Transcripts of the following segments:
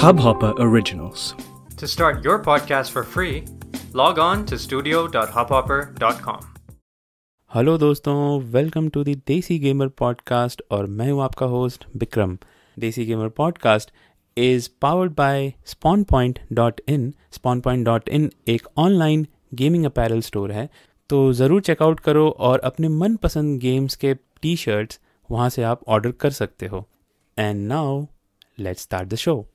Hubhopper Originals. To start your podcast for free, log on to studio.hubhopper.com. Hello दोस्तों. Welcome to the Desi gamer podcast और मैं हूँ आपका host Vikram Desi gamer podcast is powered by spawn point dot in spawn point dot in एक online gaming apparel store है. तो ज़रूर checkout करो और अपने मनपसंद गेम्स के टी शर्ट्स वहाँ से आप ऑर्डर कर सकते हो। And now, let's start the show.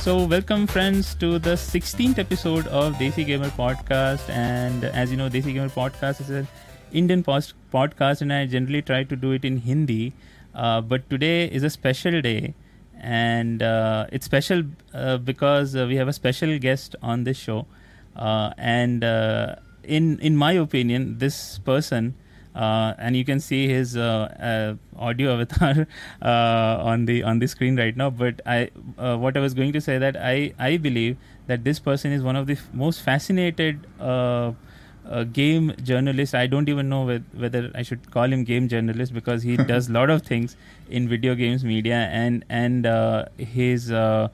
So, welcome, friends, to the 16th episode of Desi Gamer Podcast. And as you know, Desi Gamer Podcast is a Indian post- podcast, and I generally try to do it in Hindi. Uh, but today is a special day, and uh, it's special uh, because uh, we have a special guest on this show. Uh, and uh, in in my opinion, this person and you can see his audio avatar on the on the screen right now. But I, what I was going to say that I I believe that this person is one of the f- most fascinated. Uh, game journalist. I don't even know whe- whether I should call him game journalist because he does a lot of things in video games media and and uh, his uh,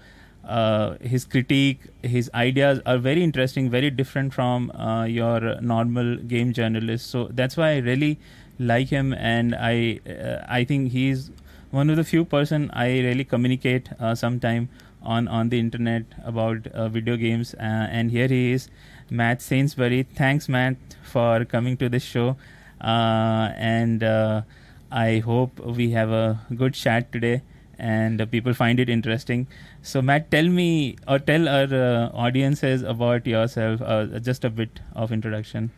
uh, his critique, his ideas are very interesting, very different from uh, your normal game journalist. So that's why I really like him, and I uh, I think he's one of the few person I really communicate uh, sometime on on the internet about uh, video games. Uh, and here he is, Matt Sainsbury. Thanks, Matt, for coming to this show, uh, and uh, I hope we have a good chat today and uh, people find it interesting. So, Matt, tell me or tell our uh, audiences about yourself, uh, just a bit of introduction.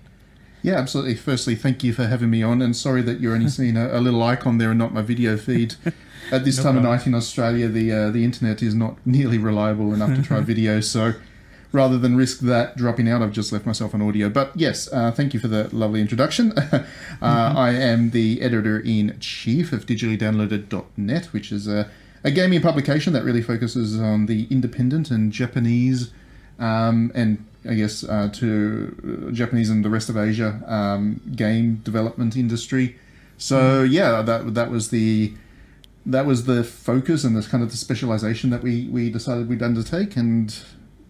Yeah, absolutely. Firstly, thank you for having me on, and sorry that you're only seeing a, a little icon there and not my video feed. At this No time problem. of night in Australia, the uh, the internet is not nearly reliable enough to try video, so rather than risk that dropping out, I've just left myself on audio. But yes, uh, thank you for the lovely introduction. uh, I am the editor in chief of digitallydownloaded.net, which is a, a gaming publication that really focuses on the independent and Japanese um, and I guess uh, to uh, Japanese and the rest of Asia um, game development industry. So yeah, that that was the that was the focus and this kind of the specialization that we we decided we'd undertake. And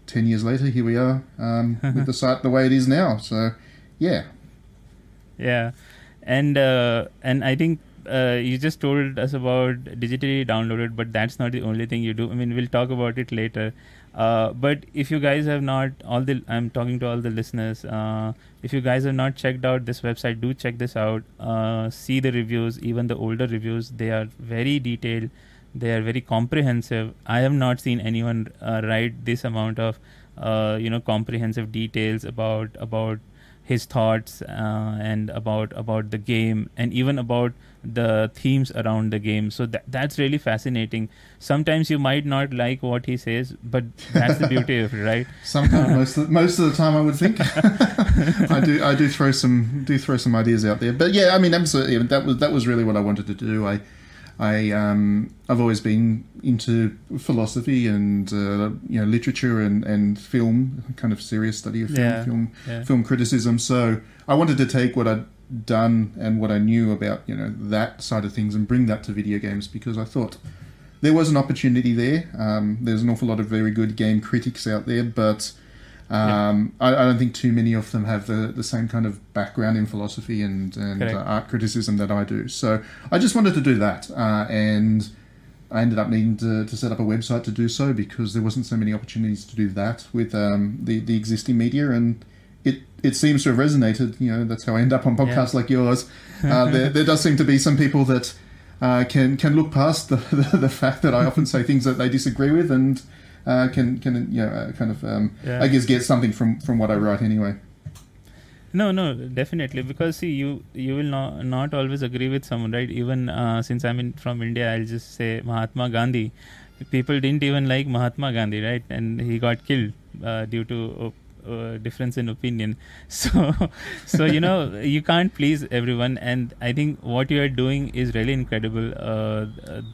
ten years later, here we are um, with the site the way it is now. So yeah, Yeah, and uh, and I think uh, you just told us about digitally downloaded, but that's not the only thing you do. I mean, we'll talk about it later. Uh, but if you guys have not, all the I'm talking to all the listeners. Uh, if you guys have not checked out this website, do check this out. Uh, see the reviews, even the older reviews. They are very detailed. They are very comprehensive. I have not seen anyone uh, write this amount of, uh, you know, comprehensive details about about his thoughts uh, and about about the game and even about the themes around the game so that, that's really fascinating sometimes you might not like what he says but that's the beauty of it right sometimes most of, most of the time I would think I do I do throw some do throw some ideas out there. But yeah, I mean absolutely that was that was really what I wanted to do. I I um I've always been into philosophy and uh, you know literature and, and film kind of serious study of film Yeah, film yeah. film criticism. So I wanted to take what I'd done and what I knew about you know that side of things and bring that to video games because I thought there was an opportunity there. Um, there's an awful lot of very good game critics out there, but um, I, I don't think too many of them have the, the same kind of background in philosophy and, and uh, art criticism that I do. So I just wanted to do that, uh, and I ended up needing to, to set up a website to do so because there wasn't so many opportunities to do that with um, the the existing media and. It, it seems to have resonated. You know, that's how I end up on podcasts like yours. Uh, there, there does seem to be some people that uh, can can look past the, the, the fact that I often say things that they disagree with and uh, can can you know uh, kind of um, Yeah. I guess get something from from what I write anyway. no no definitely because see you you will not not always agree with someone right even uh, since i'm in from india i'll just say mahatma gandhi people didn't even like mahatma gandhi right and he got killed uh, due to uh, difference in opinion. So, so you know, you can't please everyone, and I think what you are doing is really incredible. Uh,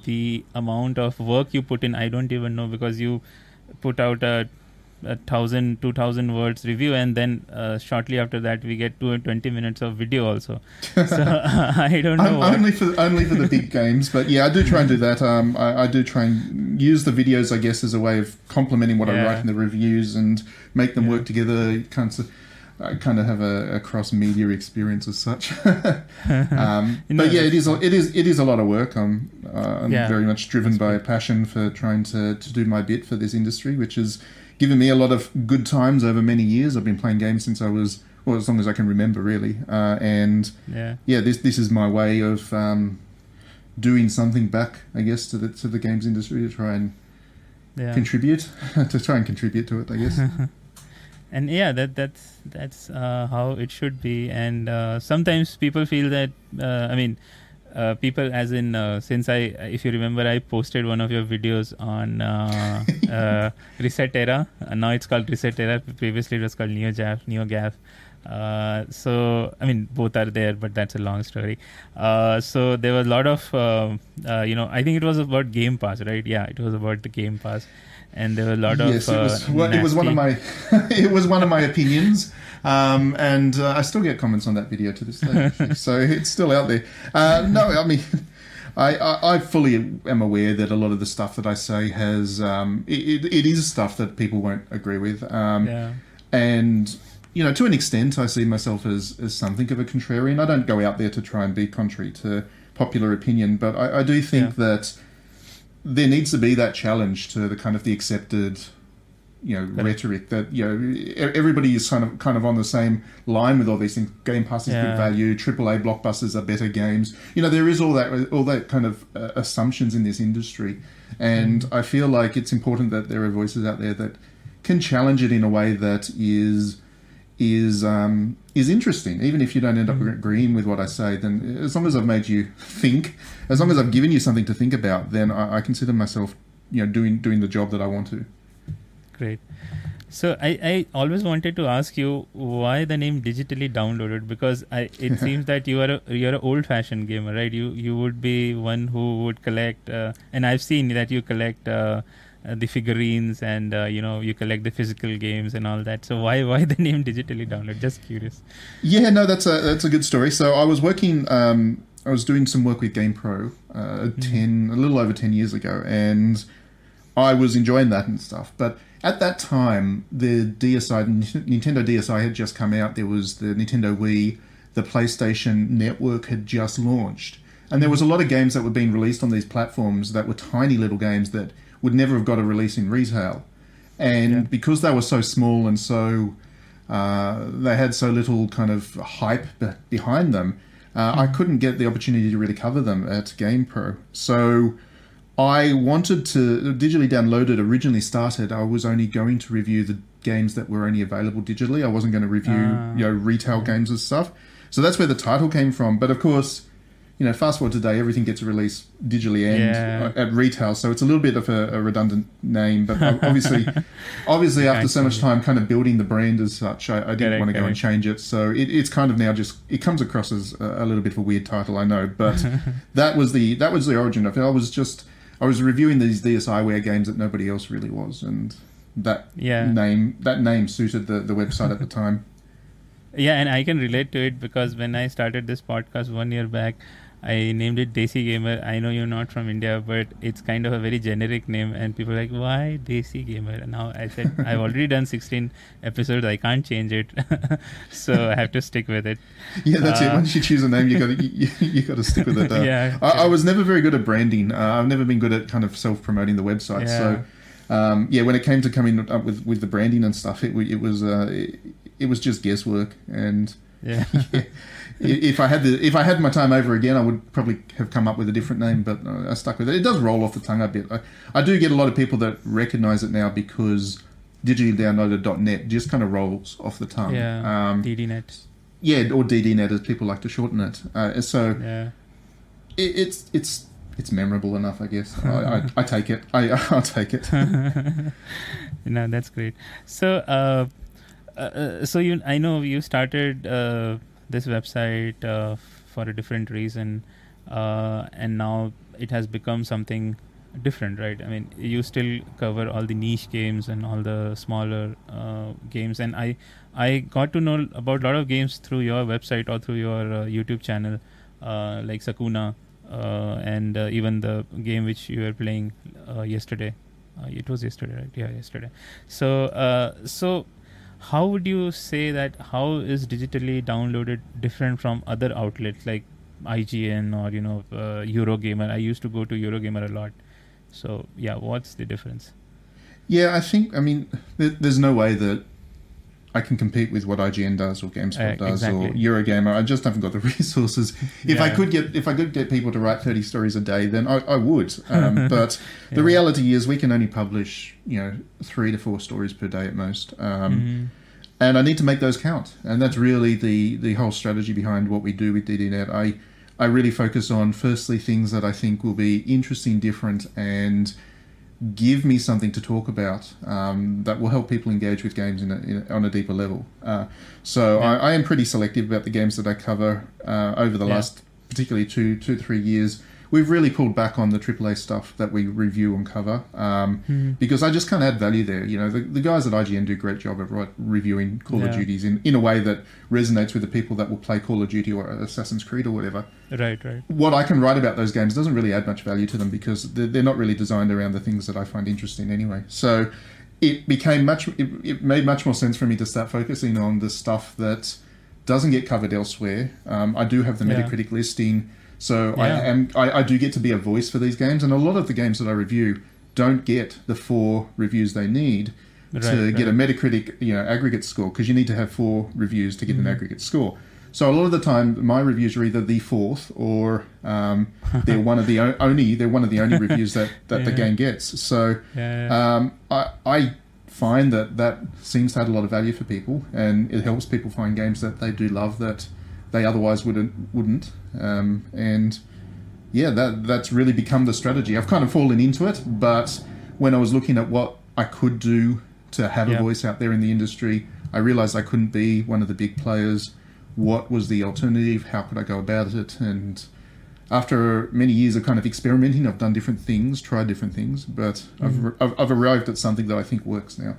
the amount of work you put in, I don't even know because you put out a a thousand, two thousand words review, and then uh, shortly after that we get two and twenty minutes of video also. So I don't know. Only for only for the big games, but yeah, I do try and do that. Um, I, I, do try and use the videos, I guess, as a way of complementing what yeah. I write in the reviews and make them yeah. work together. Kind of. I kind of have a, a cross media experience as such, um, but yeah, it is it is it is a lot of work. I'm uh, I'm yeah, very much driven by a passion for trying to, to do my bit for this industry, which has given me a lot of good times over many years. I've been playing games since I was well, as long as I can remember, really. Uh, and yeah, yeah, this this is my way of um, doing something back, I guess, to the to the games industry to try and yeah. contribute to try and contribute to it, I guess. And yeah, that that's that's uh, how it should be. And uh, sometimes people feel that uh, I mean uh, people as in uh, since i if you remember i posted one of your videos on uh, uh ResetEra. Now it's called ResetEra. Previously it was called Neo NeoGAF NeoGAF uh, so i mean both are there but that's a long story. Uh, so there was a lot of you know i think it was about game pass right? Yeah it was about the game pass and there were a lot yes, of it was, well, it was one of my it was one of my opinions um, and uh, I still get comments on that video to this day, so it's still out there. Uh, no, I mean. I, I, I, fully am aware that a lot of the stuff that I say has um, it, it is stuff that people won't agree with, um, yeah. and you know to an extent I see myself as as something of a contrarian. I don't go out there to try and be contrary to popular opinion, but I, I do think yeah. that there needs to be that challenge to the kind of the accepted you know rhetoric that you know everybody is kind of kind of on the same line with all these things. Game Pass is yeah. good value. AAA blockbusters are better games. You know there is all that all that kind of uh, assumptions in this industry, and mm. I feel like it's important that there are voices out there that can challenge it in a way that is is um, is interesting. Even if you don't end up mm. agreeing with what I say, then as long as I've made you think, as long as I've given you something to think about, then I, I consider myself you know doing doing the job that I want to. Great. So I, I always wanted to ask you why the name digitally downloaded because I it seems that you are a, you're an old fashioned gamer right you you would be one who would collect uh, and I've seen that you collect uh, uh, the figurines and uh, you know you collect the physical games and all that. So why why the name digitally download? Just curious. Yeah no that's a that's a good story. So I was working um, I was doing some work with GamePro uh, mm-hmm. 10 a little over 10 years ago and I was enjoying that and stuff. But at that time, the DSi, Nintendo DSi had just come out. There was the Nintendo Wii, the PlayStation Network had just launched. And there was a lot of games that were being released on these platforms that were tiny little games that would never have got a release in retail. And yeah. because they were so small and so uh, they had so little kind of hype behind them, uh, mm-hmm. I couldn't get the opportunity to really cover them at GamePro. So I wanted to digitally download it. Originally started, I was only going to review the games that were only available digitally. I wasn't going to review uh, you know retail games and stuff. So that's where the title came from. But of course, you know, fast forward today, everything gets released digitally and yeah. Uh, at retail. So it's a little bit of a, a redundant name. But obviously, obviously, after so much time kind of building the brand as such, I, I didn't want to go and change it. So it, it's kind of now just it comes across as a, a little bit of a weird title, I know. But that was the that was the origin of it. I was just I was reviewing these DSiWare games that nobody else really was, and that yeah. name that name suited the, the website at the time. Yeah, and I can relate to it because when I started this podcast one year back, I named it Desi Gamer. I know you're not from India, but it's kind of a very generic name, and people are like, "Why Desi Gamer?" And now I said, "I've already done 16 episodes. I can't change it, so I have to stick with it." Yeah, that's uh, it. Once you choose a name, you got to you, you got to stick with it. Uh, yeah, I, I, was never very good at branding. Uh, I've never been good at kind of self promoting the website. Yeah. So. Um, yeah, when it came to coming up with, with the branding and stuff, it, it was uh, it, it was just guesswork, and yeah. yeah if I had the if I had my time over again, I would probably have come up with a different name, but I stuck with it. It does roll off the tongue a bit. I, I do get a lot of people that recognise it now because digitallydownloaded.net just kind of rolls off the tongue. Yeah, um, DDNet. Yeah, or DDNet as people like to shorten it. Uh, so yeah, it, it's it's it's memorable enough, I guess. I, I, I, take it. I I'll take it. no, that's great. So. Uh, uh, uh, so you, I know you started uh, this website uh, for a different reason, uh, and now it has become something different, right? I mean, you still cover all the niche games and all the smaller uh, games, and I, I got to know about a lot of games through your website or through your uh, YouTube channel, uh, like Sakuna, uh, and uh, even the game which you were playing uh, yesterday. It was yesterday, right? Yeah, yesterday. So, so how would you say that? How is digitally downloaded different from other outlets like IGN or you know uh, Eurogamer? I used to go to Eurogamer a lot. So yeah, what's the difference? Yeah, I think. I mean, there, there's no way that I can compete with what IGN does or GameSpot Uh, does or. Eurogamer. I just haven't got the resources. If I could get, if I could get people to write 30 stories a day, then I, I would. Um, but the reality is, we can only publish, you know, three to four stories per day at most. Um, Mhm. and I need to make those count. And that's really the the whole strategy behind what we do with DDNet. I I really focus on firstly things that I think will be interesting, different, and give me something to talk about um, that will help people engage with games in a, in a, on a deeper level. Uh, so Yeah. I, I am pretty selective about the games that I cover uh, over the Yeah. last, particularly two two three years. We've really pulled back on the AAA stuff that we review and cover um, Mhm. because I just can't add value there. You know, the, the guys at IGN do a great job of right, reviewing Call of Yeah. Duties in, in a way that resonates with the people that will play Call of Duty or Assassin's Creed or whatever. Right, right. What I can write about those games doesn't really add much value to them because they're, they're not really designed around the things that I find interesting anyway. So it became much, it, it made much more sense for me to start focusing on the stuff that doesn't get covered elsewhere. Um, I do have the Yeah. Metacritic listing, so I am I, I do get to be a voice for these games, and a lot of the games that I review don't get the four reviews they need to Right, get a. Metacritic you know aggregate score because you need to have four reviews to get Mhm. an aggregate score. So a lot of the time, my reviews are either the fourth or um, they're one of the only they're one of the only reviews that, that the game gets. So Yeah. um, I, I find that that seems to add a lot of value for people, and it helps people find games that they do love that they otherwise wouldn't wouldn't. Um, and yeah, that that's really become the strategy. I've kind of fallen into it, but when I was looking at what I could do to have Yeah. a voice out there in the industry, I realized I couldn't be one of the big players. What was the alternative? How could I go about it? And after many years of kind of experimenting, I've done different things, tried different things, but Mhm. I've, I've, I've arrived at something that I think works now.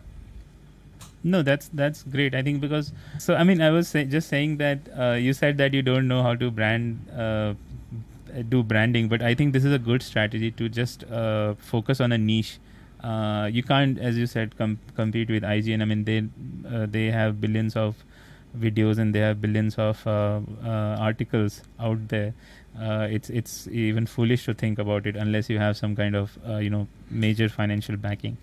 No, that's that's great. I think because so I mean I was say, just saying that uh, you said that you don't know how to brand uh, do branding, but I think this is a good strategy to just uh, focus on a niche. Uh, you can't, as you said, com- compete with IGN. I mean they uh, they have billions of videos and they have billions of uh, articles out there. It's it's even foolish to think about it unless you have some kind of you know major financial backing.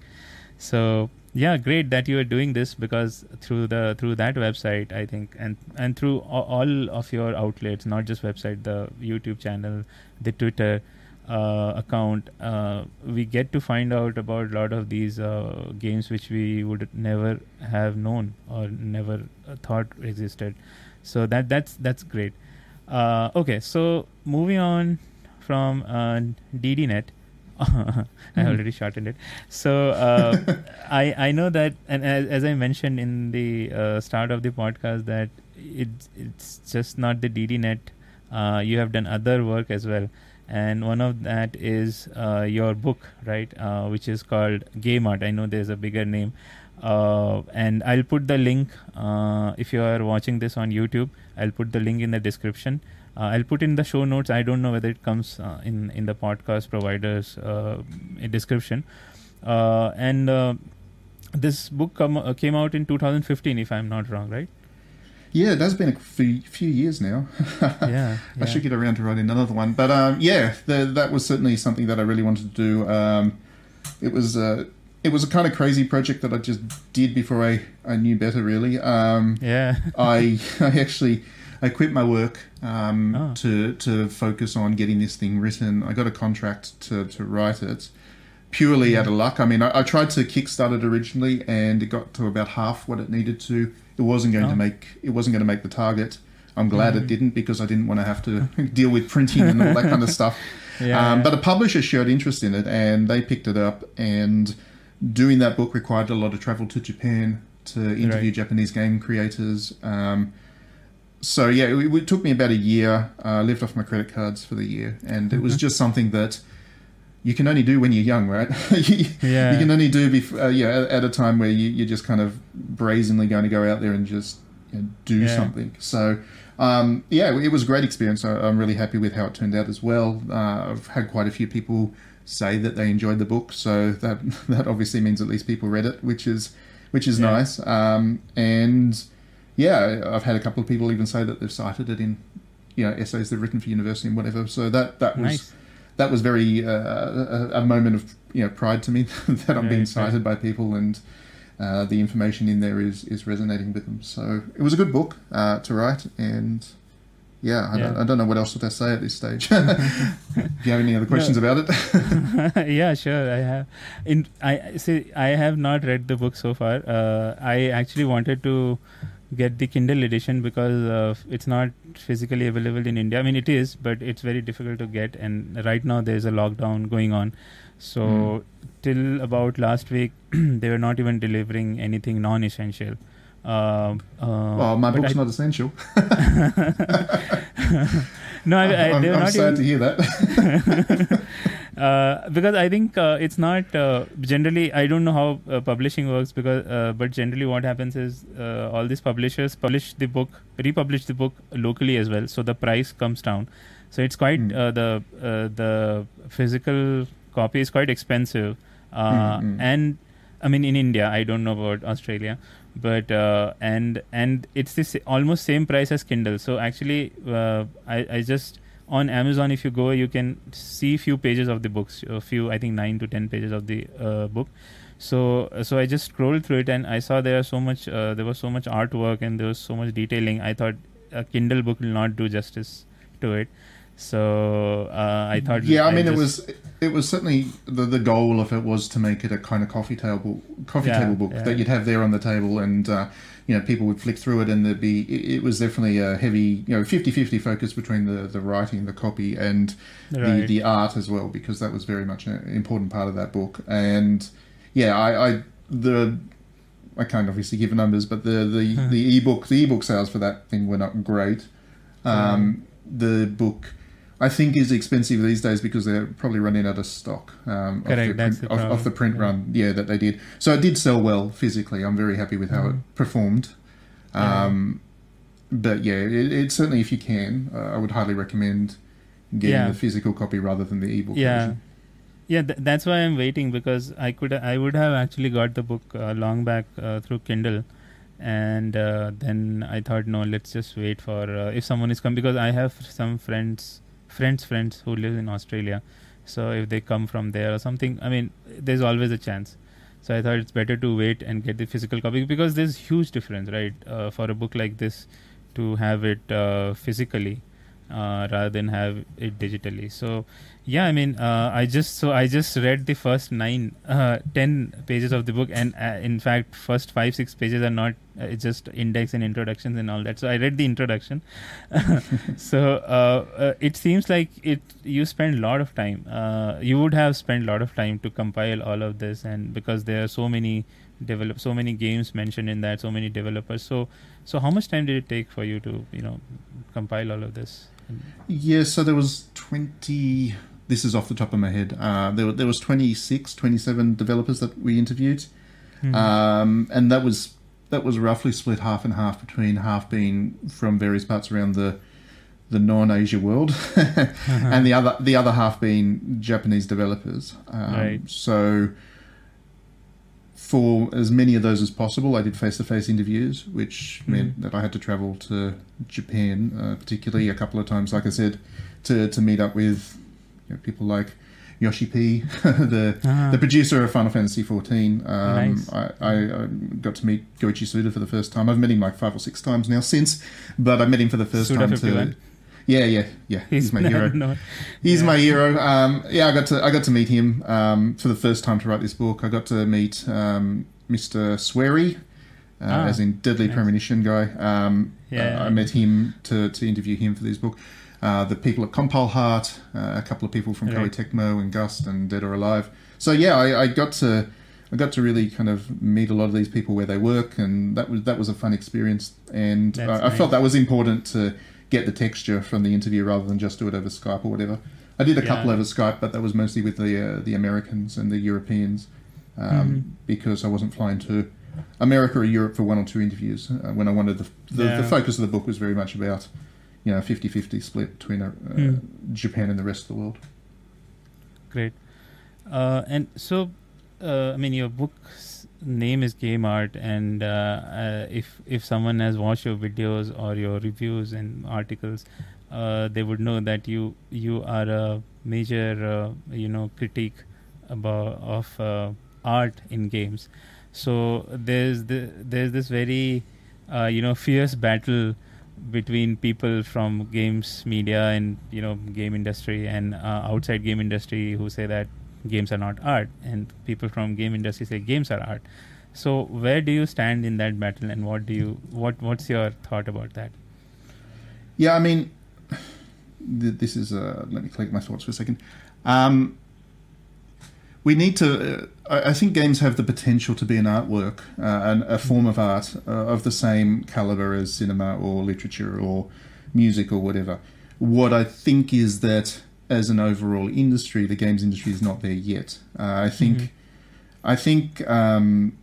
So yeah, great that you are doing this because through the through that website, I think, and and through all, of your outlets, not just website, the YouTube channel, the Twitter uh, account, uh, we get to find out about a lot of these uh, games which we would never have known or never thought existed. So that that's that's great. Uh, okay, so moving on from uh, DDNet. I Mhm. already shortened it. So uh, I I know that, and as, as I mentioned in the uh, start of the podcast, that it's it's just not the DDNet. Uh, you have done other work as well, and one of that is uh, your book, right? Uh, which is called Game Art. I know there's a bigger name, uh, and I'll put the link uh, if you are watching this on YouTube. I'll put the link in the description. Uh, I'll put in the show notes. I don't know whether it comes uh, in in the podcast providers uh, description. Uh, and uh, this book come, uh, came out in 2015, if I'm not wrong, right? Yeah, it has been a few, few years now. Yeah, I should get around to writing another one. But um, yeah, the, that was certainly something that I really wanted to do. Um, it was uh, it was a kind of crazy project that I just did before I, I knew better. Really, um, Yeah. I I actually I quit my work um, Oh. to to focus on getting this thing written. I got a contract to to write it purely out of luck. I mean, I, I tried to kickstart it originally, and it got to about half what it needed to. It wasn't going Oh. to make it wasn't going to make the target. I'm glad Mhm. it didn't because I didn't want to have to deal with printing and all that kind of stuff. Yeah. Um, but a publisher showed interest in it, and they picked it up. And doing that book required a lot of travel to Japan to interview Right. Japanese game creators. Um, so yeah, it, it took me about a year. I uh, lived off my credit cards for the year, and it was just something that you can only do when you're young, right? you, Yeah. you can only do uh, yeah at, a time where you, you're just kind of brazenly going to go out there and just you know, do Yeah. something. So um, yeah, it was a great experience. I, I'm really happy with how it turned out as well. Uh, I've had quite a few people say that they enjoyed the book, so that that obviously means at least people read it, which is which is Yeah. nice. Um, and yeah, I've had a couple of people even say that they've cited it in you know essays they've written for university and whatever. So that that was Nice. that was very uh, a, a moment of you know pride to me that I'm being cited by people and uh, the information in there is is resonating with them. So it was a good book uh, to write, and yeah, I, Don't, I don't know what else to say at this stage. Do you have any other questions about it? yeah, sure. I have. In I see. I have not read the book so far. Uh, I actually wanted to get the Kindle edition because uh, it's not physically available in India. I mean, it is, but it's very difficult to get. And right now, there's a lockdown going on. So Mm. till about last week, they were not even delivering anything non-essential. Uh, uh, well, my book's I- not essential. no, I, I, I'm, I'm not sad even, to hear that. uh, because I think uh, it's not uh, generally. I don't know how uh, publishing works because, uh, but generally what happens is uh, all these publishers publish the book, republish the book locally as well, so the price comes down. So it's quite Mm. uh, the uh, the physical copy is quite expensive, uh, Mm, mm. and I mean in India. I don't know about Australia, but uh, and and it's the sa- almost same price as Kindle. So actually, uh, I I just on Amazon if you go you can see a few pages of the books, a few I think nine to ten pages of the uh, book. So so I just scrolled through it and I saw there are so much uh, there was so much artwork and there was so much detailing. I thought a Kindle book will not do justice to it. So uh, I thought yeah, I mean, it was it was certainly the the goal of it was to make it a kind of coffee table coffee Yeah, table book yeah. that you'd have there on the table, and uh, you know people would flick through it, and there'd be it, it was definitely a heavy you know 50-50 focus between the the writing, the copy, and the Right. the art as well, because that was very much an important part of that book. And yeah, I, I the I can't obviously give numbers, but the the the ebook the ebook sales for that thing were not great. Um, the book. I think is expensive these days because they're probably running out of stock um, Correct, off, the print, the off, off the print problem, run. Yeah, that they did. So it did sell well physically. I'm very happy with how Mhm. it performed. Yeah. Um, But yeah, it, it certainly if you can, uh, I would highly recommend getting Yeah. the physical copy rather than the ebook. yeah version. yeah th- that's why i'm waiting because i could i would have actually got the book uh, long back uh, through kindle and uh, then i thought no let's just wait for uh, if someone is coming because i have some friends friends friends who live in australia. So if they come from there or something i mean there's always a chance. So i thought it's better to wait and get the physical copy because there's huge difference right? Uh, for a book like this to have it uh, physically uh, rather than have it digitally. So yeah i mean uh, i just so i just read the first nine uh, ten pages of the book and uh, in fact first five six pages are not uh, it's just index and introductions and all that. So i read the introduction. So uh, it seems like it you spend a lot of time you would have spent a lot of time to compile all of this and because there are so many develop so many games mentioned in that so many developers. So so how much time did it take for you to you know compile all of this Yeah, so there was 20. This is off the top of my head. Uh, there, were- there was 26, 27 developers that we interviewed, Mhm. um, and that was that was roughly split half and half between half being from various parts around the the non-Asia world, and the other the other half being Japanese developers. Um, Right. So for as many of those as possible, I did face-to-face interviews, which meant Mhm. that I had to travel to Japan, uh, particularly a couple of times, like I said, to to meet up with you know, people like Yoshi P, the Ah. the producer of Final Fantasy XIV. Um, Nice. I, I, I got to meet Goichi Suda for the first time. I've met him like five or six times now since, but I met him for the first Suda time 51? to. Yeah, yeah, yeah. He's, my hero. no, He's Yeah. my hero. Um, yeah, I got to I got to meet him um, for the first time to write this book. I got to meet um, Mr. Swery, uh, Ah, as in Deadly nice. Premonition guy. Um, Yeah. uh, I met him to, to interview him for this book. Uh, the people at Compile Heart, uh, a couple of people from Koei Right. Tecmo and Gust and Dead or Alive. So yeah, I, I got to I got to really kind of meet a lot of these people where they work, and that was that was a fun experience. And I, I felt that was important to get the texture from the interview rather than just do it over Skype or whatever. I did a couple over Skype, but that was mostly with the uh, the Americans and the Europeans um, Mhm. because I wasn't flying to America or Europe for one or two interviews uh, when I wanted the, the, Yeah. the focus of the book was very much about you know 50-50 split between uh, Hmm. Japan and the rest of the world. Great. Uh, and so, uh, I mean, your book's name is Game Art, and uh, uh, if if someone has watched your videos or your reviews and articles, uh, they would know that you you are a major uh, you know critique about of uh, art in games. So there's the there's this very uh, you know fierce battle between people from games media and you know game industry and outside game industry who say that games are not art and people from game industry say games are art so where do you stand in that battle and what do you what what's your thought about that Yeah, I mean, th- this is. Uh, let me collect my thoughts for a second. Um, we need to. Uh, I think games have the potential to be an artwork, uh, an, a form of art uh, of the same caliber as cinema or literature or music or whatever. What I think is that as an overall industry, the games industry is not there yet. Uh, I think. Mhm. I think um,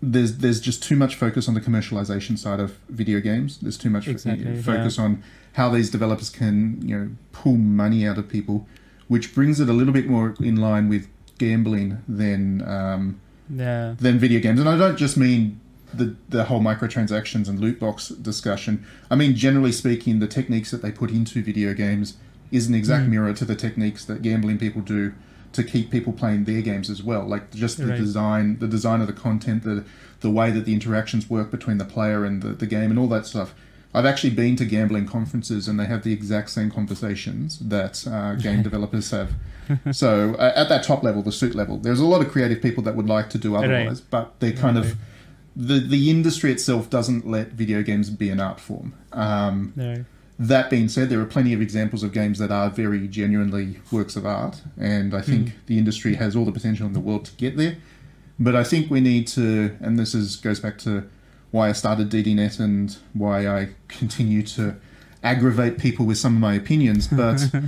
there's there's just too much focus on the commercialization side of video games. There's too much fo- Exactly, focus on how these developers can you know pull money out of people, which brings it a little bit more in line with gambling than um, yeah than video games. And I don't just mean the the whole microtransactions and loot box discussion. I mean generally speaking, the techniques that they put into video games is an exact Mm. mirror to the techniques that gambling people do to keep people playing their games as well. Like just the Right. design, the design of the content, the the way that the interactions work between the player and the, the game, and all that stuff. I've actually been to gambling conferences, and they have the exact same conversations that uh, game developers have. so uh, at that top level, the suit level, there's a lot of creative people that would like to do otherwise, but they're kind Right. of the the industry itself doesn't let video games be an art form. Um, right that being said, there are plenty of examples of games that are very genuinely works of art, and I think Mm. the industry has all the potential in the world to get there. But I think we need to, and this is goes back to why I started DDNet and why I continue to aggravate people with some of my opinions. But uh,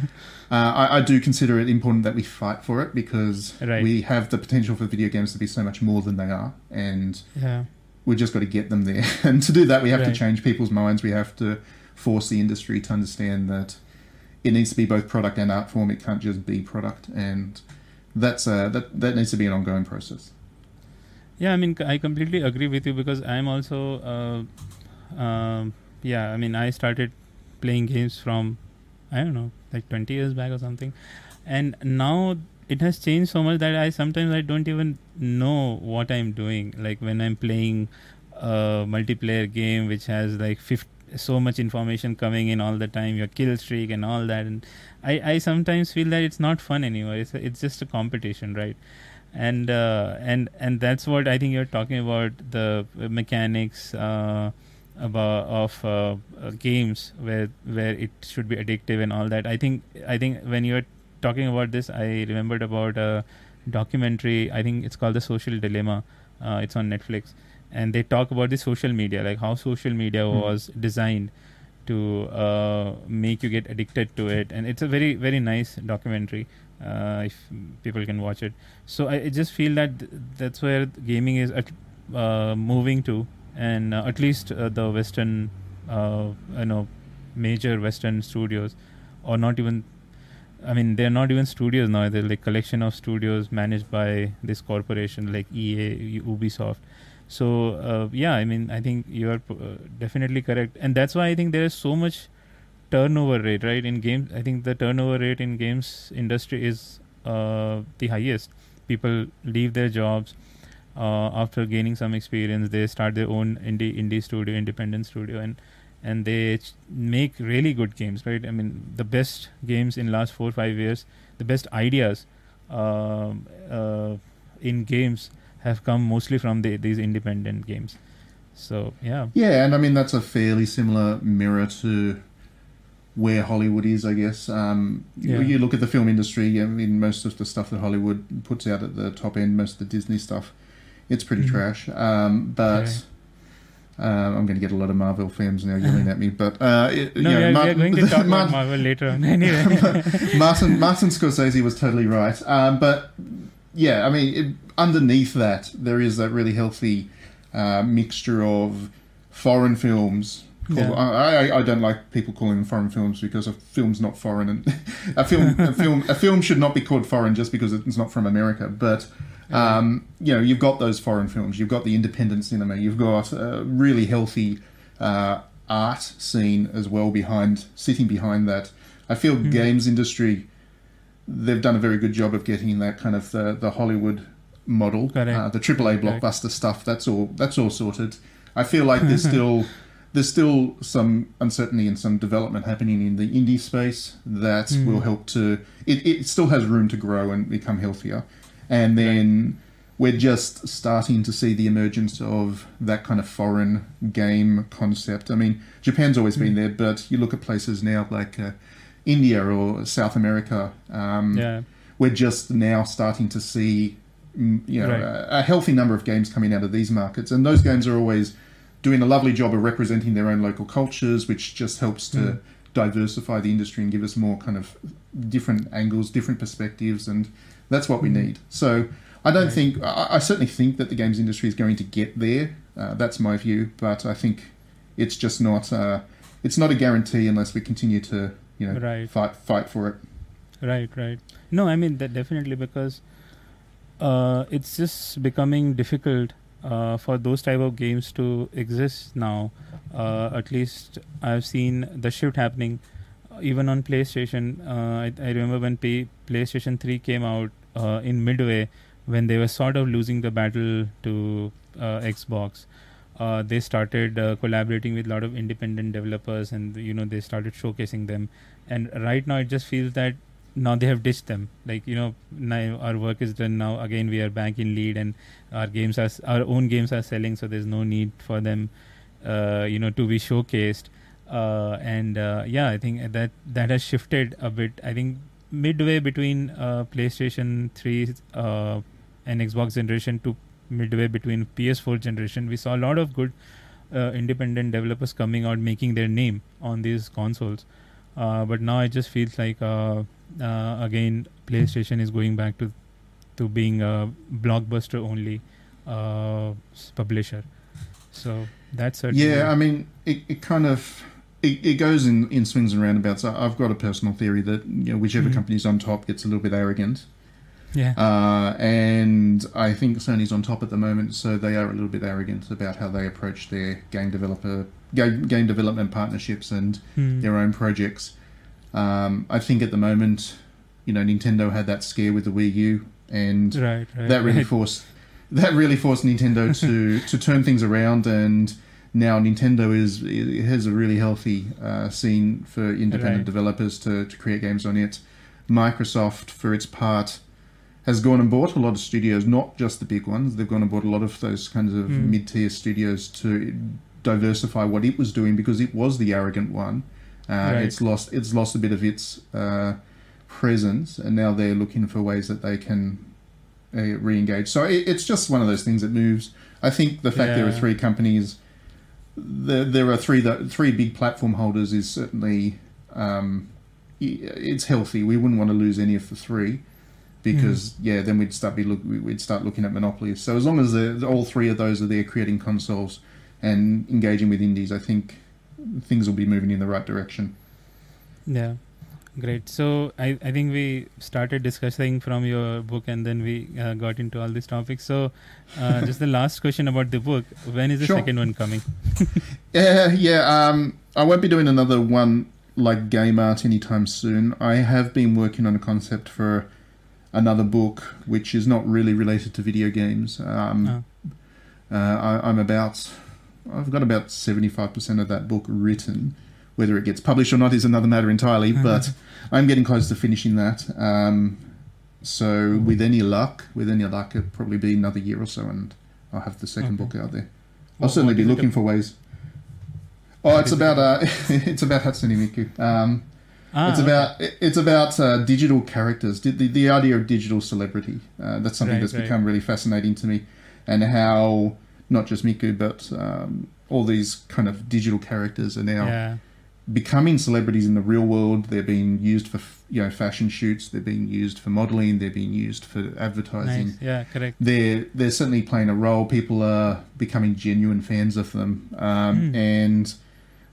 I, I do consider it important that we fight for it because Right. we have the potential for video games to be so much more than they are, and yeah we just got to get them there. and to do that, we have Right. to change people's minds. We have to force the industry to understand that it needs to be both product and art form. It can't just be product, and that's uh, that that needs to be an ongoing process. Yeah, I mean, I completely agree with you because I'm also, uh, um, yeah, I mean, I started playing games from, I don't know, like 20 years back or something. And now it has changed so much that I sometimes I don't even know what I'm doing. Like when I'm playing a multiplayer game which has like 50, so much information coming in all the time, your kill streak and all that. And I, I sometimes feel that it's not fun anymore. It's, it's just a competition, right? and uh, and and that's what I think you're talking about the mechanics uh, about of uh, uh, games where where it should be addictive and all that. I think I think when you're talking about this, I remembered about a documentary. I think it's called The Social Dilemma. Uh, it's on Netflix, and they talk about the social media, like how social media Hmm. was designed to uh, make you get addicted to it, and it's a very very nice documentary. Uh, if people can watch it, so I, I just feel that th- that's where gaming is at, uh, moving to, and uh, at least uh, the Western, uh, you know, major Western studios, or not even. I mean, they're not even studios now. They're like collection of studios managed by this corporation like EA, Ubisoft. So uh, yeah, I mean, I think you are uh, definitely correct, and that's why I think there is so much turnover rate, right? In games, I think the turnover rate in games industry is uh, the highest. People leave their jobs uh, after gaining some experience. They start their own indie indie studio, independent studio, and and they ch- make really good games, right? I mean, the best games in last four five years, the best ideas um, uh, in games have come mostly from the, these independent games. So yeah, Yeah, and I mean that's a fairly similar mirror to where Hollywood is, I guess. Um, you- Yeah. You look at the film industry. I mean, most of the stuff that Hollywood puts out at the top end, most of the Disney stuff, It's pretty Mhm. trash. Um, but Okay. um, I'm going to get a lot of Marvel fans now yelling at me. But uh, it, No, you know, we, are, we're going to talk about Marvel later on. Anyway. Martin Martin Scorsese was totally right. Um, but yeah, I mean, it, underneath that, there is that really healthy uh, mixture of foreign films. Called, Yeah. I, I, I don't like people calling them foreign films because a film's not foreign, and a film a film a film should not be called foreign just because it's not from America. But um, you know, you've got those foreign films. You've got the independent cinema. You've got a really healthy uh, art scene as well behind sitting behind that. I feel Mhm. games industry they've done a very good job of getting that kind of the, the Hollywood model, uh, the AAA blockbuster stuff. That's all. That's all sorted. I feel like there's still there's still some uncertainty and some development happening in the indie space that Mm. will help to. It, it still has room to grow and become healthier, and then. We're just starting to see the emergence of that kind of foreign game concept. I mean, Japan's always been Mm. there, but you look at places now like uh, India or South America. Um, yeah. we're just now starting to see mm, you know Right. a, a healthy number of games coming out of these markets and those games are always doing a lovely job of representing their own local cultures which just helps to Mm. diversify the industry and give us more kind of different angles different perspectives and that's what we Mm. need so I don't Right. think I, I certainly think that the games industry is going to get there uh, that's my view but I think it's just not uh, it's not a guarantee unless we continue to you know Right. fight fight for it Right, right. No, I mean that definitely because uh, it's just becoming difficult uh, for those type of games to exist now. Uh, at least I've seen the shift happening, uh, even on PlayStation. Uh, I, I remember when P- PlayStation Three came out uh, in midway, when they were sort of losing the battle to uh, Xbox. Uh, they started uh, collaborating with a lot of independent developers, and you know they started showcasing them. And right now, it just feels that now they have ditched them. Like you know now our work is done. Now again we are back in lead and our games are our own games are selling so there's no need for them uh, you know to be showcased. Uh, and uh, yeah i think that that has shifted a bit. I think midway between uh, playstation 3 uh, and xbox generation to midway between ps4 generation we saw a lot of good uh, independent developers coming out making their name on these consoles uh, but now it just feels like uh, uh, again PlayStation is going back to to being a blockbuster only uh, publisher. So that's certainly Yeah, I mean, it, it kind of it, it goes in, in swings and roundabouts. I- I've got a personal theory that you know whichever Mhm. company's on top gets a little bit arrogant, yeah uh, and I think Sony's on top at the moment, so they are a little bit arrogant about how they approach their game developer game, game development partnerships and Hmm. their own projects. Um, I think at the moment, you know, Nintendo had that scare with the Wii U, and right right that really right. forced that really forced Nintendo to to turn things around and now Nintendo is has a really healthy uh, scene for independent Right. developers to, to create games on it. Microsoft, for its part, has gone and bought a lot of studios, not just the big ones. They've gone and bought a lot of those kinds of Hmm. mid-tier studios to diversify what it was doing because it was the arrogant one. Uh, Right. It's lost it's lost a bit of its uh, presence, and now they're looking for ways that they can uh, re-engage. So it, it's just one of those things that moves. I think the fact there are three companies, there, there are three that three big platform holders is certainly um, it's healthy. We wouldn't want to lose any of the three because yeah, then we'd start be look we'd start looking at monopolies. So as long as the, all three of those are there creating consoles and engaging with indies, I think things will be moving in the right direction. yeah great so I, I think we started discussing from your book and then we uh, got into all these topics so uh, just the last question about the book when is the Sure. second one coming Yeah, yeah. Um, I won't be doing another one like game art anytime soon. I have been working on a concept for another book, which is not really related to video games. Um, Oh. uh, I, I'm about, I've got about seventy-five percent of that book written. Whether it gets published or not is another matter entirely. But I'm getting close to finishing that. Um, so with any luck, with any luck, it'll probably be another year or so, and I'll have the second Okay. book out there. I'll certainly what be looking for ways. Oh, it's about uh, it's about Hatsune Miku. Um, Ah, it's about it- it's about uh, digital characters. The, the idea of digital celebrity. Uh, that's something Right, that's right. become really fascinating to me. and how not just Miku but um, all these kind of digital characters are now Yeah. becoming celebrities in the real world. They're being used for you know fashion shoots. They're being used for modeling. They're being used for advertising. Nice. Yeah. Correct. They're they're certainly playing a role. People are becoming genuine fans of them, um, Hmm. and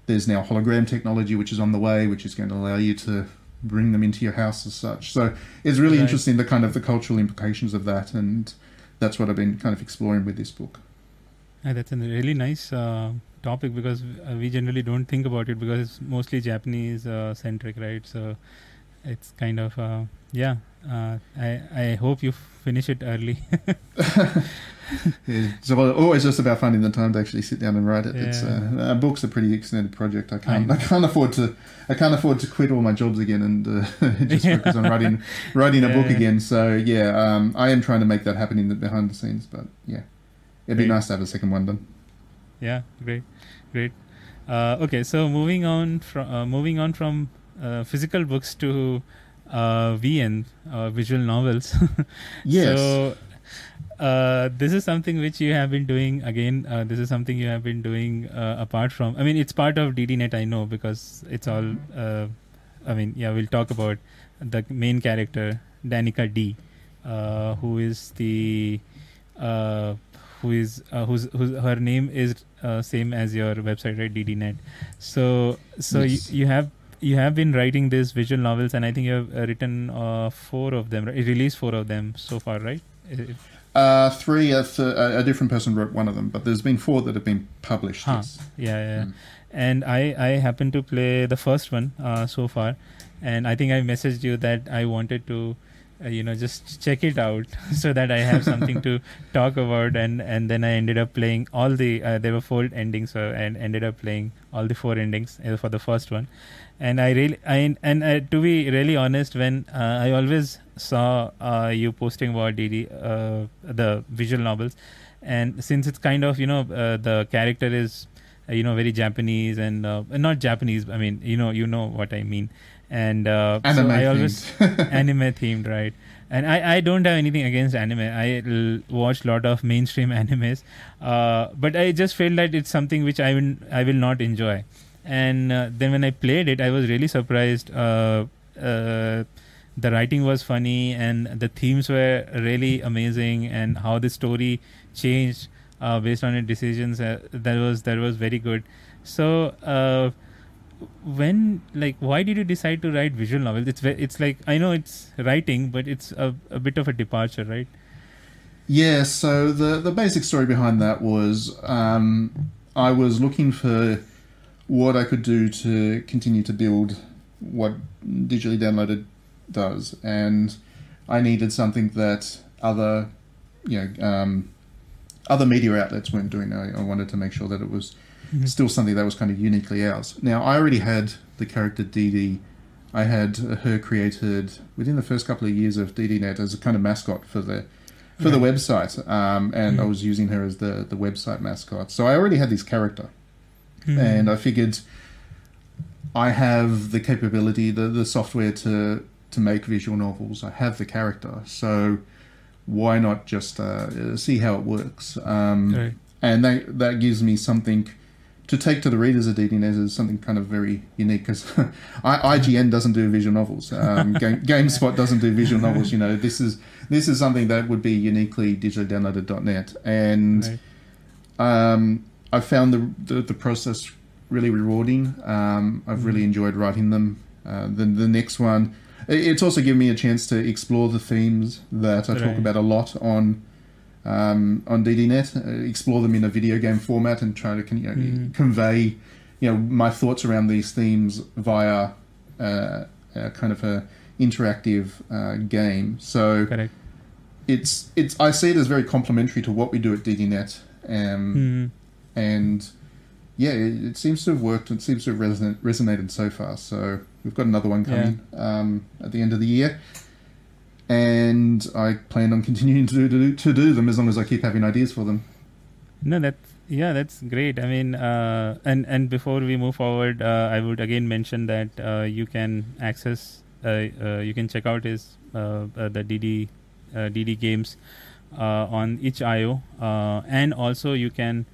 there's now hologram technology which is on the way, which is going to allow you to bring them into your house as such. So it's really Right. interesting the kind of the cultural implications of that, and that's what I've been kind of exploring with this book. Yeah, that's a really nice uh, topic because uh, we generally don't think about it because it's mostly Japanese uh, centric, right? So it's kind of uh, yeah. Uh, I I hope you finish it early. Yeah, so well, always just about finding the time to actually sit down and write it. It's Yeah. uh, a book's a pretty extended project. I can't I I, can't afford to I can't afford to quit all my jobs again and uh, just Yeah. focus on writing writing a book again. So yeah, um, I am trying to make that happen in the behind the scenes. But yeah, it'd be nice to have a second one done. yeah, great, great. Uh, okay, so moving on from uh, moving on from uh, physical books to uh, VN uh, visual novels. Yes. So uh, this is something which you have been doing again. Uh, this is something you have been doing uh, apart from. I mean, it's part of DDNet. I know because it's all. Uh, I mean, yeah, we'll talk about the main character Danica D, uh, who is the. Uh, who is uh, who's, who's her name is uh, same as your website right DDNet so so Yes. you, you have you have been writing these visual novels and I think you have uh, written uh, four of them right? released four of them so far right Uh, three, a, th- a a different person wrote one of them, but there's been four that have been published. Huh. Yes. yeah yeah Mm. and I I happen to play the first one uh, so far and I think I messaged you that I wanted to uh, you know just check it out so that I have something to talk about. And and then I ended up playing all the uh, there were four endings so and ended up playing all the four endings uh, for the first one. And I really I and uh, to be really honest when uh, I always saw uh, you posting about DD uh, the visual novels. And since it's kind of you know uh, the character is uh, you know very Japanese and uh, not Japanese I mean you know you know what I mean and uh, so Anime I always anime themed right? And I, I don't have anything against anime. I l- watch a lot of mainstream animes. Uh, but i just felt that it's something which i will i will not enjoy. And uh, then when i played it i was really surprised uh, uh, the writing was funny and the themes were really amazing and how the story changed uh, based on your decisions uh, that was that was very good. So uh, when like why did you decide to write visual novels it's it's like i know it's writing but it's a, a bit of a departure right Yeah, so the the basic story behind that was um, I was looking for what I could do to continue to build what digitally downloaded does, and I needed something that other you know um, other media outlets weren't doing. I, I wanted to make sure that it was still something that was kind of uniquely ours. Now I already had the character Dee Dee. I had her created within the first couple of years of DDNet as a kind of mascot for the for the website, um, and I Mhm. was using her as the the website mascot. So I already had this character, Hmm. and I figured I have the capability, the the software to to make visual novels. I have the character, so why not just uh, see how it works? Um, right and that that gives me something to take to the readers of DDNet is something kind of very unique because IGN doesn't do visual novels, um, Game, GameSpot doesn't do visual novels. You know, this is this is something that would be uniquely digitally downloaded.net, and right um, I found the, the the process really rewarding. Um, I've really enjoyed writing them. Uh, the the next one, it's also given me a chance to explore the themes that I talk about a lot on um, on DDNet. Uh, explore them in a video game format and try to you know, Mhm. convey you know my thoughts around these themes via uh, a kind of a interactive uh, game. So correct it's it's I see it as very complementary to what we do at DDNet. Um, Hmm. and yeah, it, it seems to have worked. It seems to have reson- resonated so far. So we've got another one coming um, at the end of the year, and I plan on continuing to do, to do to do them as long as I keep having ideas for them. No, that's yeah, that's great. I mean, uh, and and before we move forward, uh, I would again mention that uh, you can access, uh, uh, you can check out his uh, the DD DD Games on itch.io, uh, and also you can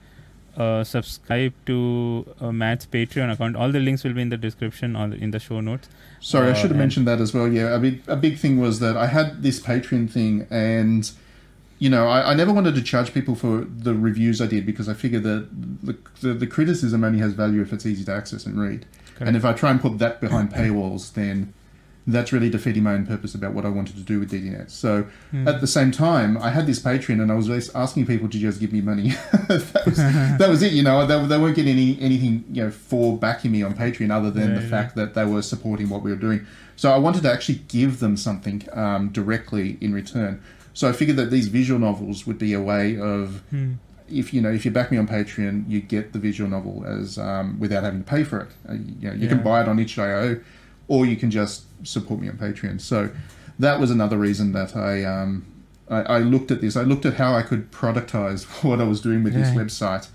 uh, subscribe to uh, Matt's Patreon account. All the links will be in the description or in the show notes. Sorry, I Uh, should have mentioned that as well. Yeah, a big a big thing was that I had this Patreon thing, and you know, I, I never wanted to charge people for the reviews I did because I figured that the, the the criticism only has value if it's easy to access and read. And if I try and put that behind paywalls, then that's really defeating my own purpose about what I wanted to do with DDNet. So Hmm. at the same time, I had this Patreon, and I was asking people to just give me money. that, was, that was it. You know, they, they weren't getting any anything you know for backing me on Patreon other than the Right, fact that they were supporting what we were doing. So I wanted to actually give them something um, directly in return. So I figured that these visual novels would be a way of Hmm. if you know if you back me on Patreon, you get the visual novel as um, without having to pay for it. Uh, you know, you can buy it on itch.io, or you can just support me on Patreon. So that was another reason that I um, I, I looked at this. I looked at how I could productize what I was doing with this website.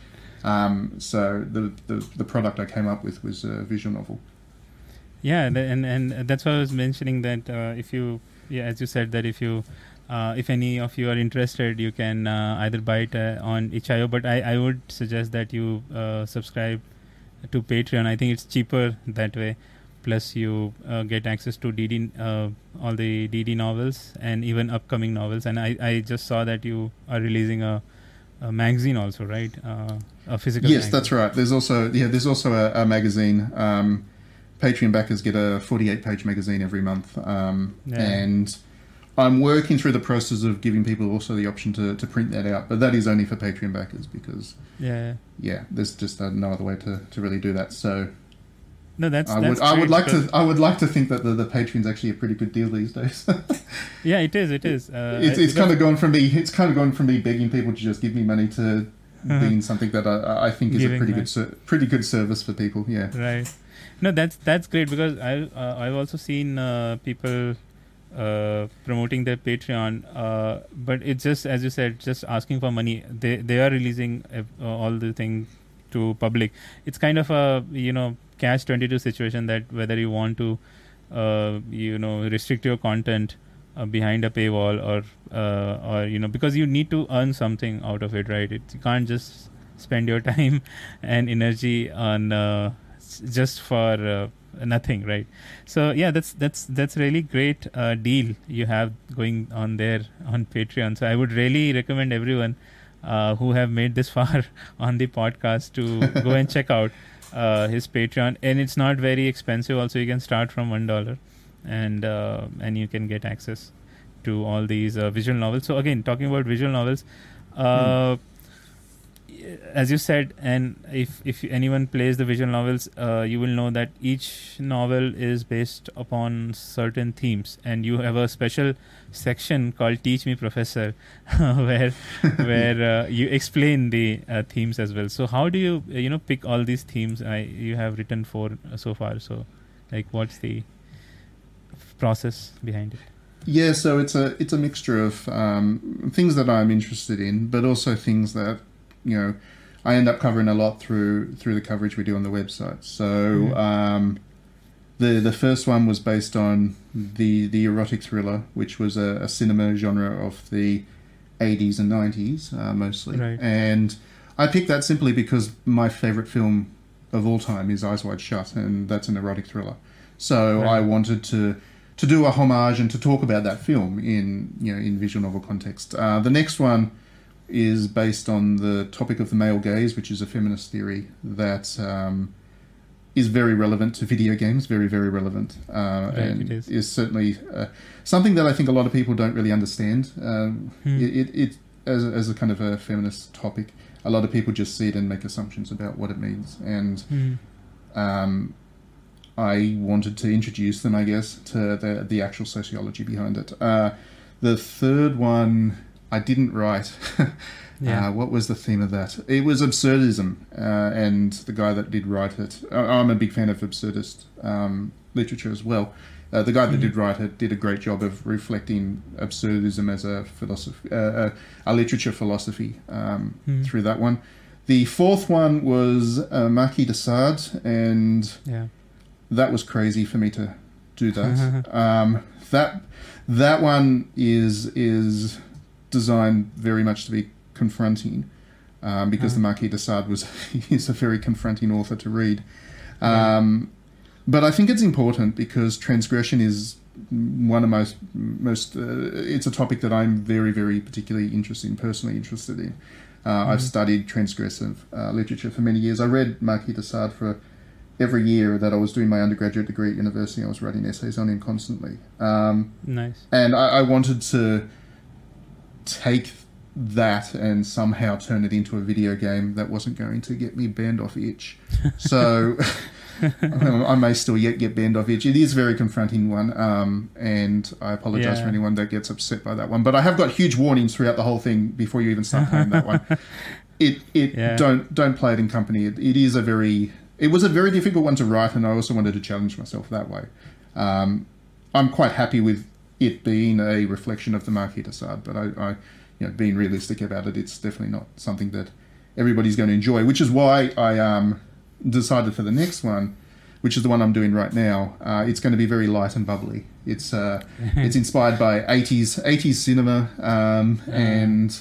Um, so the, the the product I came up with was a visual novel. Yeah, and and that's why I was mentioning that uh, if you, yeah, as you said that if you, uh, if any of you are interested, you can uh, either buy it uh, on itch.io. But I, I would suggest that you uh, subscribe to Patreon. I think it's cheaper that way. Plus, you uh, get access to DD, uh, all the DD novels and even upcoming novels. And I, I just saw that you are releasing a, a magazine also, right? Uh, a physical. Yes, magazine. that's right. There's also yeah, there's also a, a magazine. Um, Patreon backers get a 48 page magazine every month, um, Yeah. and I'm working through the process of giving people also the option to, to print that out. But that is only for Patreon backers because Yeah. yeah, there's just uh, no other way to, to really do that. So No, that's. I that's would I would like to I would like to think that the, the Patreon's actually a pretty good deal these days. Yeah, it is. It is. Uh, it's it's kind of gone from me it's kind of gone from me begging people to just give me money to being something that I, I think is a Uh-huh. Pretty back. good ser- pretty good service for people. Yeah. right. No, that's that's great because I uh, I've also seen uh, people uh, promoting their Patreon, uh, but it's just as you said, just asking for money. They they are releasing uh, all the thing to public. It's kind of a you know catch twenty two situation that whether you want to uh, you know restrict your content uh, behind a paywall or uh, or you know because you need to earn something out of it, right? It, you can't just spend your time and energy on uh, just for uh, nothing, right? So yeah, that's that's that's really great uh, deal you have going on there on Patreon. So I would really recommend everyone who have made this far on the podcast to go and check out uh, his Patreon, and it's not very expensive. Also, you can start from one dollar, and uh, and you can get access to all these uh, visual novels. So again, talking about visual novels. Uh, as you said, and if if anyone plays the visual novels, uh, you will know that each novel is based upon certain themes, and you have a special section called "Teach Me, Professor," where where uh, you explain the uh, themes as well. So, how do you uh, you know pick all these themes? I, you have written four uh, so far. So, like, what's the process behind it? Yeah, so it's a it's a mixture of um, things that I'm interested in, but also things that you know I end up covering a lot through through the coverage we do on the website. So Mhm. um, the the first one was based on the the erotic thriller, which was a, a cinema genre of the 80s and 90s uh, mostly, Right. and I picked that simply because my favorite film of all time is Eyes Wide Shut, and that's an erotic thriller. So Right. I wanted to to do a homage and to talk about that film in you know in visual novel context. Uh, the next one is based on the topic of the male gaze, which is a feminist theory that um, is very relevant to video games, very very relevant, uh, and it is. certainly uh, something that I think a lot of people don't really understand. Um, Hmm. It, it, it as a, as a kind of a feminist topic, a lot of people just see it and make assumptions about what it means, and um, I wanted to introduce them, I guess, to the the actual sociology behind it. Uh, the third one I didn't write. Yeah. Uh, what was the theme of that? It was absurdism, uh, and the guy that did write it. I- I'm a big fan of absurdist um, literature as well. Uh, the guy that Mhm. did write it did a great job of reflecting absurdism as a philosophy, uh, a, a literature philosophy um, Mhm. through that one. The fourth one was uh, Marquis de Sade, and Yeah. that was crazy for me to do that. um, that that one is is designed very much to be confronting, um, because the Ah. Marquis de Sade was is a very confronting author to read. Yeah. Um, but I think it's important because transgression is one of most most. Uh, it's a topic that I'm very very particularly interested in, personally interested in. Uh, I've Mhm. studied transgressive uh, literature for many years. I read Marquis de Sade for every year that I was doing my undergraduate degree at university. I was writing essays on him constantly. Um, Nice. and I, I wanted to take that and somehow turn it into a video game that wasn't going to get me banned off itch. So I may still yet get banned off itch. It is a very confronting one, um, and I apologize Yeah. for anyone that gets upset by that one. But I have got huge warnings throughout the whole thing before you even start playing that one. It it Yeah. don't don't play it in company. It, it is a very it was a very difficult one to write, and I also wanted to challenge myself that way. Um, I'm quite happy with it being a reflection of the Marquis de Sade, but I, I, you know, being realistic about it, it's definitely not something that everybody's going to enjoy. Which is why I um, decided for the next one, which is the one I'm doing right now. Uh, it's going to be very light and bubbly. It's uh, it's inspired by 80s 80s cinema, um, and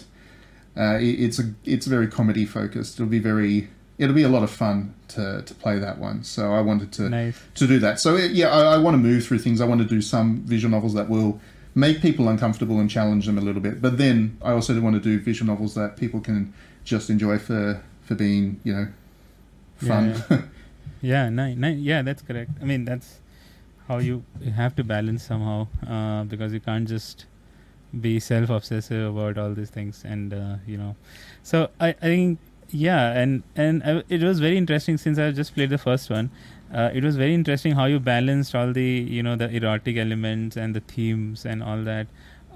uh, it, it's a it's very comedy focused. It'll be very it'll be a lot of fun to, to play that one. So I wanted to Nice. to do that. So it, yeah, I, I want to move through things. I want to do some visual novels that will make people uncomfortable and challenge them a little bit. But then I also want to do visual novels that people can just enjoy for for being you know fun. Yeah, Yeah, nice, nice. Yeah, that's correct. I mean, that's how you you have to balance somehow uh, because you can't just be self-obsessive about all these things, and uh, you know. So I, I think yeah, and and I, it was very interesting since I just played the first one. Uh, it was very interesting how you balanced all the you know the erotic elements and the themes and all that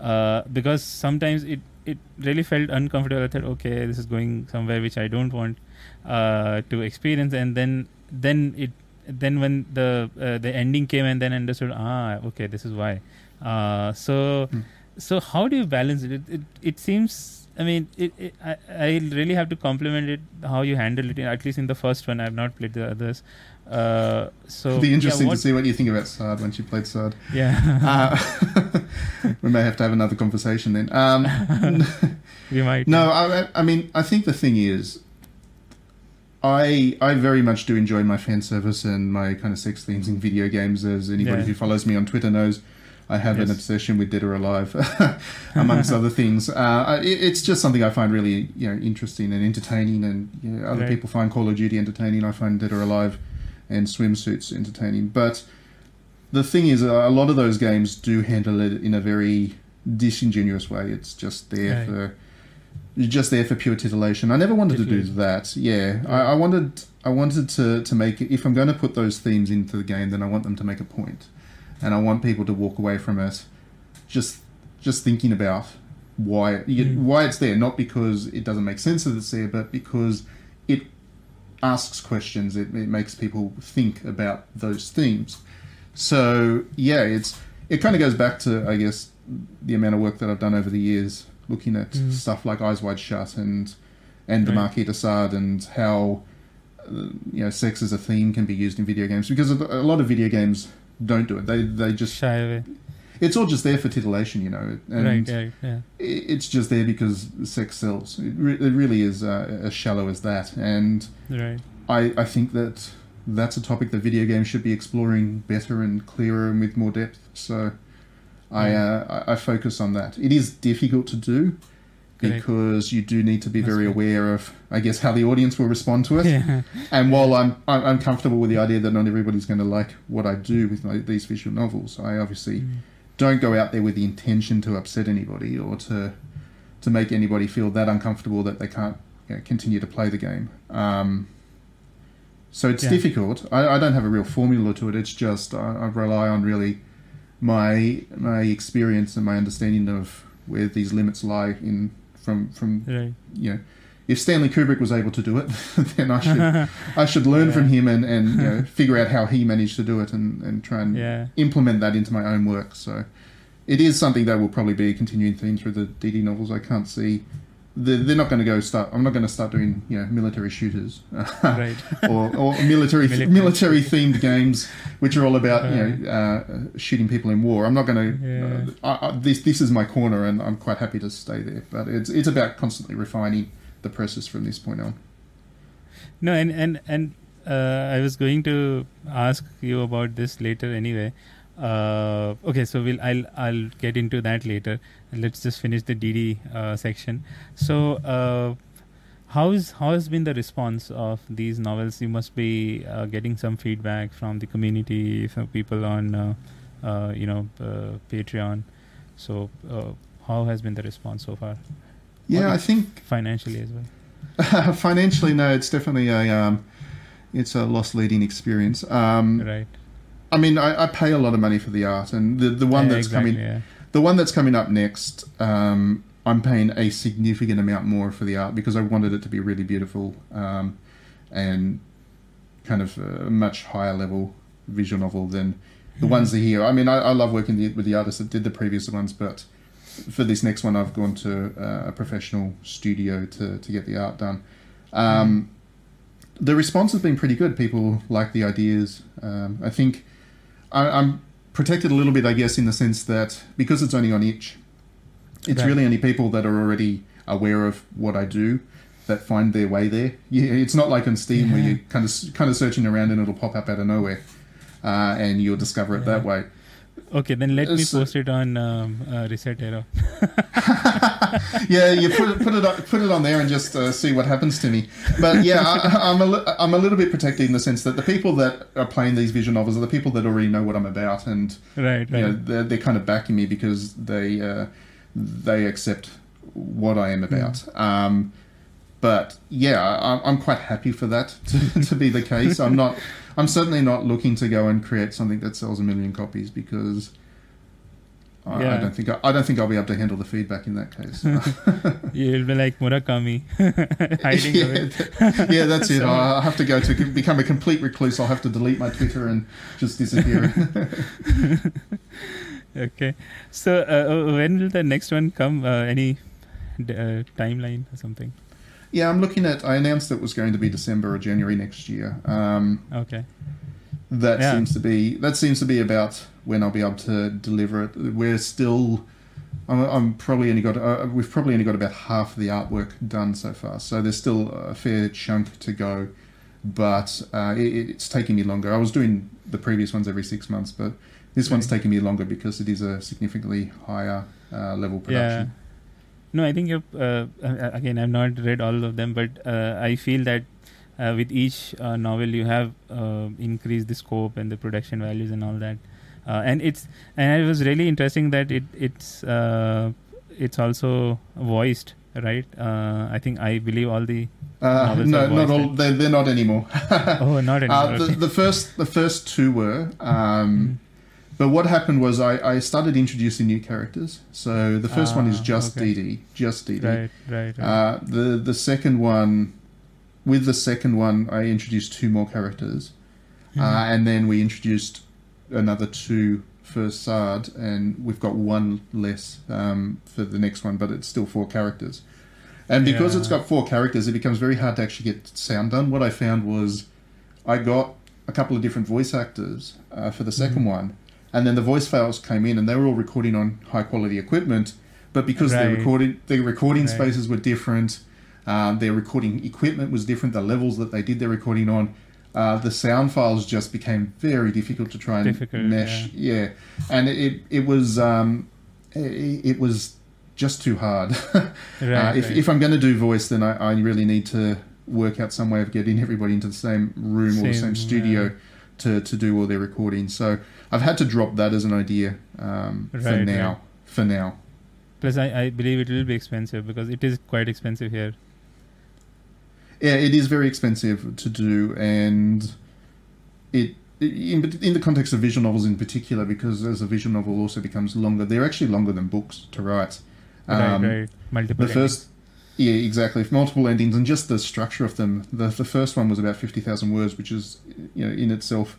uh, because sometimes it it really felt uncomfortable. I thought, okay, this is going somewhere which I don't want uh, to experience, and then then it then when the uh, the ending came and then understood ah okay this is why uh, so Hmm. so how do you balance it it, it, it seems I mean it, it I, I really have to compliment it how you handle it at least in the first one I have not played the others uh, so It'll be interesting yeah, to see what you think about Sade once you played Sade. yeah Uh, we may have to have another conversation then. Um, we might No, I, I mean, I think the thing is, I I very much do enjoy my fan service and my kind of sex themes in video games. As anybody Yeah. who follows me on Twitter knows, I have an obsession with Dead or Alive, amongst other things. Uh, it, it's just something I find really you know interesting and entertaining, and you know, other Right. people find Call of Duty entertaining. I find Dead or Alive and swimsuits entertaining, but. The thing is, a lot of those games do handle it in a very disingenuous way. It's just there Right. for you're just there for pure titillation. I never wanted to do that. Yeah, I, I wanted I wanted to to make it. If I'm going to put those themes into the game, then I want them to make a point, and I want people to walk away from it just just thinking about why Mm. why it's there. Not because it doesn't make sense that it's there, but because it asks questions. It, it makes people think about those themes. So yeah, it's it kind of goes back to I guess the amount of work that I've done over the years looking at Mm. stuff like Eyes Wide Shut and and the Marquis de Sade and how uh, you know sex as a theme can be used in video games because a lot of video games don't do it. They they just shy away it's all just there for titillation, you know. And right right yeah it's just there because sex sells. It, re- it really is uh, as shallow as that. And right I, I think that that's a topic that video games should be exploring better and clearer and with more depth. So I, uh, I focus on that. It is difficult to do. Because you do need to be That's very right. aware of, I guess, how the audience will respond to it. yeah And while I'm I'm I'm comfortable with the idea that not everybody's going to like what I do with my, these visual novels, I obviously Mm. don't go out there with the intention to upset anybody or to to make anybody feel that uncomfortable that they can't you know, continue to play the game. Um, so it's Yeah. difficult. I, I don't have a real formula to it. It's just I, I rely on really my my experience and my understanding of where these limits lie in from from right you know. If Stanley Kubrick was able to do it, then I should I should learn Yeah. from him and, and you know, figure out how he managed to do it and, and try and yeah implement that into my own work. So it is something that will probably be a continuing theme through the DD novels. I can't see they're, they're not going to go start. I'm not going to start doing you know military shooters, Right. or, or military Military. military themed games, which are all about you know uh, shooting people in war. I'm not going to. Yeah. Uh, I, I, this this is my corner, and I'm quite happy to stay there. But it's it's about constantly refining the process from this point on. No, and and and uh, I was going to ask you about this later anyway. Uh, okay, so we'll I'll I'll get into that later. Let's just finish the DD uh, section. So, uh, how's how has been the response of these novels? You must be uh, getting some feedback from the community, from people on, uh, uh, you know, uh, Patreon. So, uh, how has been the response so far, Yeah, I think financially as well? financially, no, it's definitely a um, it's a loss leading experience. Um, Right. I mean, I, I pay a lot of money for the art, and the the one Yeah, that's exactly, coming yeah. the one that's coming up next, um, I'm paying a significant amount more for the art because I wanted it to be really beautiful um, and kind of a much higher level visual novel than the ones that are here. I mean, I, I love working the, with the artists that did the previous ones, but for this next one, I've gone to uh, a professional studio to, to get the art done. Um, The response has been pretty good. People like the ideas. Um, I think I, I'm protected a little bit, I guess, in the sense that because it's only on itch, it's Right. really only people that are already aware of what I do that find their way there. Yeah, it's not like on Steam where you're kind of kind of searching around and it'll pop up out of nowhere, uh, and you'll discover it that way. Okay, then let me So- post it on um, uh, ResetEra. yeah, you put it, put it on, put it on there and just uh, see what happens to me. But yeah, I, I'm a I'm a little bit protected in the sense that the people that are playing these visual novels are the people that already know what I'm about, and Right, you know they're, they're kind of backing me because they uh, they accept what I am about. Um, but yeah, I, I'm quite happy for that to, to be the case. I'm not. I'm certainly not looking to go and create something that sells a million copies because. I, I don't think I, I don't think I'll be able to handle the feedback in that case. You'll be like Murakami, hiding yeah, away. th- yeah, that's it. I'll have to go to become a complete recluse. I'll have to delete my Twitter and just disappear. Okay, so uh, uh, when will the next one come? Uh, any d- uh, timeline or something? Yeah, I'm looking at. I announced it was going to be December or January next year. Um, Okay, that Yeah. seems to be that seems to be about when I'll be able to deliver it. We're still. I'm, I'm probably only got. Uh, we've probably only got about half the artwork done so far, so there's still a fair chunk to go. But uh, it, it's taking me longer. I was doing the previous ones every six months, but this one's taking me longer because it is a significantly higher uh, level production. yeah. No, I think you're. Uh, again, I've not read all of them, but uh, I feel that uh, with each uh, novel, you have uh, increased the scope and the production values and all that. Uh, and it's and it was really interesting that it it's uh, it's also voiced, right? Uh, I think I believe all the Uh, Novels no, not all. They're, they're not anymore. oh not anymore. Uh, the, the first the first two were, um, but what happened was I, I started introducing new characters. So the first one is Ah, just okay. Dee, just Dee. right, right, right. Uh, the the second one, with the second one, I introduced two more characters, Mhm. uh, and then we introduced another two for Sade, and we've got one less um, for the next one, but it's still four characters. And because Yeah. it's got four characters, it becomes very hard to actually get sound done. What I found was, I got a couple of different voice actors uh, for the 2nd Mhm. one, and then the voice files came in, and they were all recording on high quality equipment. But because their Right. recording their recording Right. spaces were different, um, their recording equipment was different. The levels that they did their recording on, uh, the sound files just became very difficult to try and Difficult, mesh. Yeah, and it it, was um, it, it was just too hard. Right, uh, if if I'm going to do voice, then I, I really need to work out some way of getting everybody into the same room or the Same, same studio yeah. to, to do all their recording. So I've had to drop that as an idea um, for now. right. For now. Plus, I, I believe it will be expensive because it is quite expensive here. Yeah, it is very expensive to do, and it in, in the context of visual novels in particular, because as a visual novel also becomes longer, they're actually longer than books to write. Um, right, right. Multiple. The first, yeah, exactly. Multiple endings and just the structure of them. The the first one was about fifty thousand words, which is you know in itself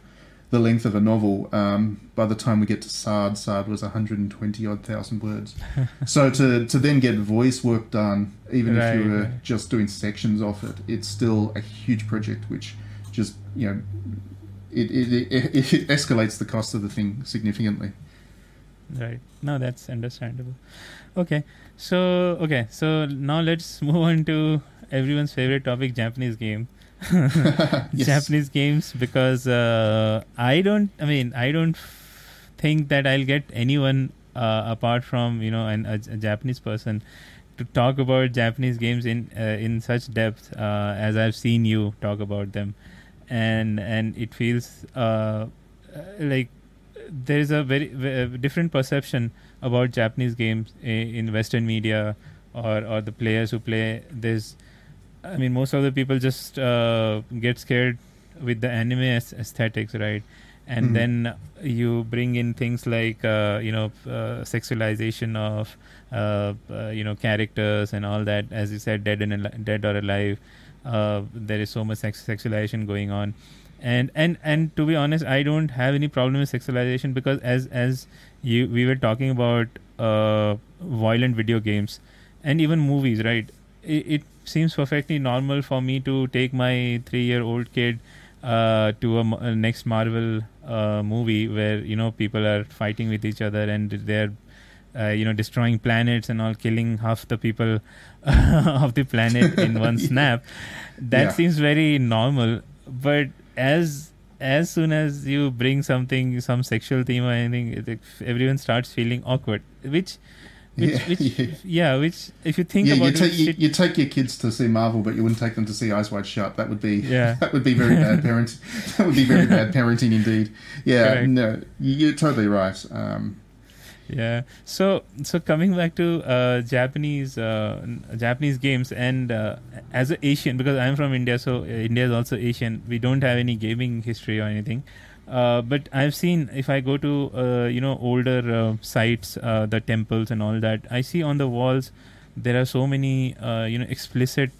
the length of a novel. Um, by the time we get to Sade, Sade was 120 odd thousand words. so to to then get voice work done, even Right, if you were right. just doing sections of it, it's still a huge project, which just you know. It, it, it, it escalates the cost of the thing significantly. Right. No, that's understandable. Okay. So okay. So now let's move on to everyone's favorite topic: Japanese game. Yes. Japanese games because uh, I don't. I mean, I don't think that I'll get anyone uh, apart from you know an, a, a Japanese person to talk about Japanese games in uh, in such depth uh, as I've seen you talk about them, and and it feels uh, like there is a very, ve- different perception about Japanese games i- in Western media or or the players who play. There's, I mean, most of the people just uh, get scared with the anime aes- aesthetics, right? And Mhm. then you bring in things like uh, you know uh, sexualization of uh, uh, you know characters and all that. As you said, dead and al- dead or alive. Uh, there is so much sex- sexualization going on and and and to be honest i don't have any problem with sexualization because as as you we were talking about uh violent video games and even movies right it, it seems perfectly normal for me to take my 3 year old kid uh to a, a next marvel uh movie where you know people are fighting with each other and they're uh, you know destroying planets and all killing half the people of the planet in one snap that Yeah. seems very normal but as as soon as you bring something some sexual theme or anything it, everyone starts feeling awkward which which, Yeah, which yeah. yeah. which if you think yeah, about you, it, take you, you take your kids to see Marvel, but you wouldn't take them to see Eyes Wide Shut. That would be Yeah. that would be very bad parenting. That would be very bad parenting indeed. Yeah, Correct. no, you- you're totally right. Um, yeah so so coming back to uh, japanese uh, japanese games and uh, as an asian because i'm from india so india is also asian we don't have any gaming history or anything uh, but i've seen if i go to uh, you know older uh, sites uh, the temples and all that i see on the walls there are so many you know explicit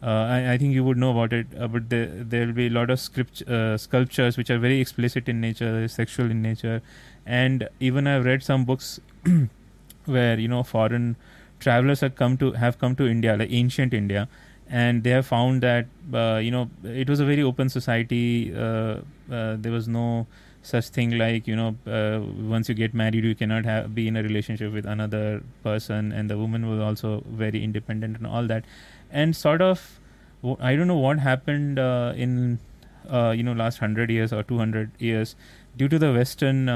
I, I think you would know about it, but there there will be a lot of script sculptures which are very explicit in nature, sexual in nature, and even I've read some books where you know foreign travelers have come to have come to India, like ancient India, and they have found that uh, you know it was a very open society. Uh, uh, there was no such thing like you know uh, once you get married you cannot have be in a relationship with another person and the woman was also very independent and all that and sort of I don't know what happened uh, in you know last 100 years or 200 years due to the western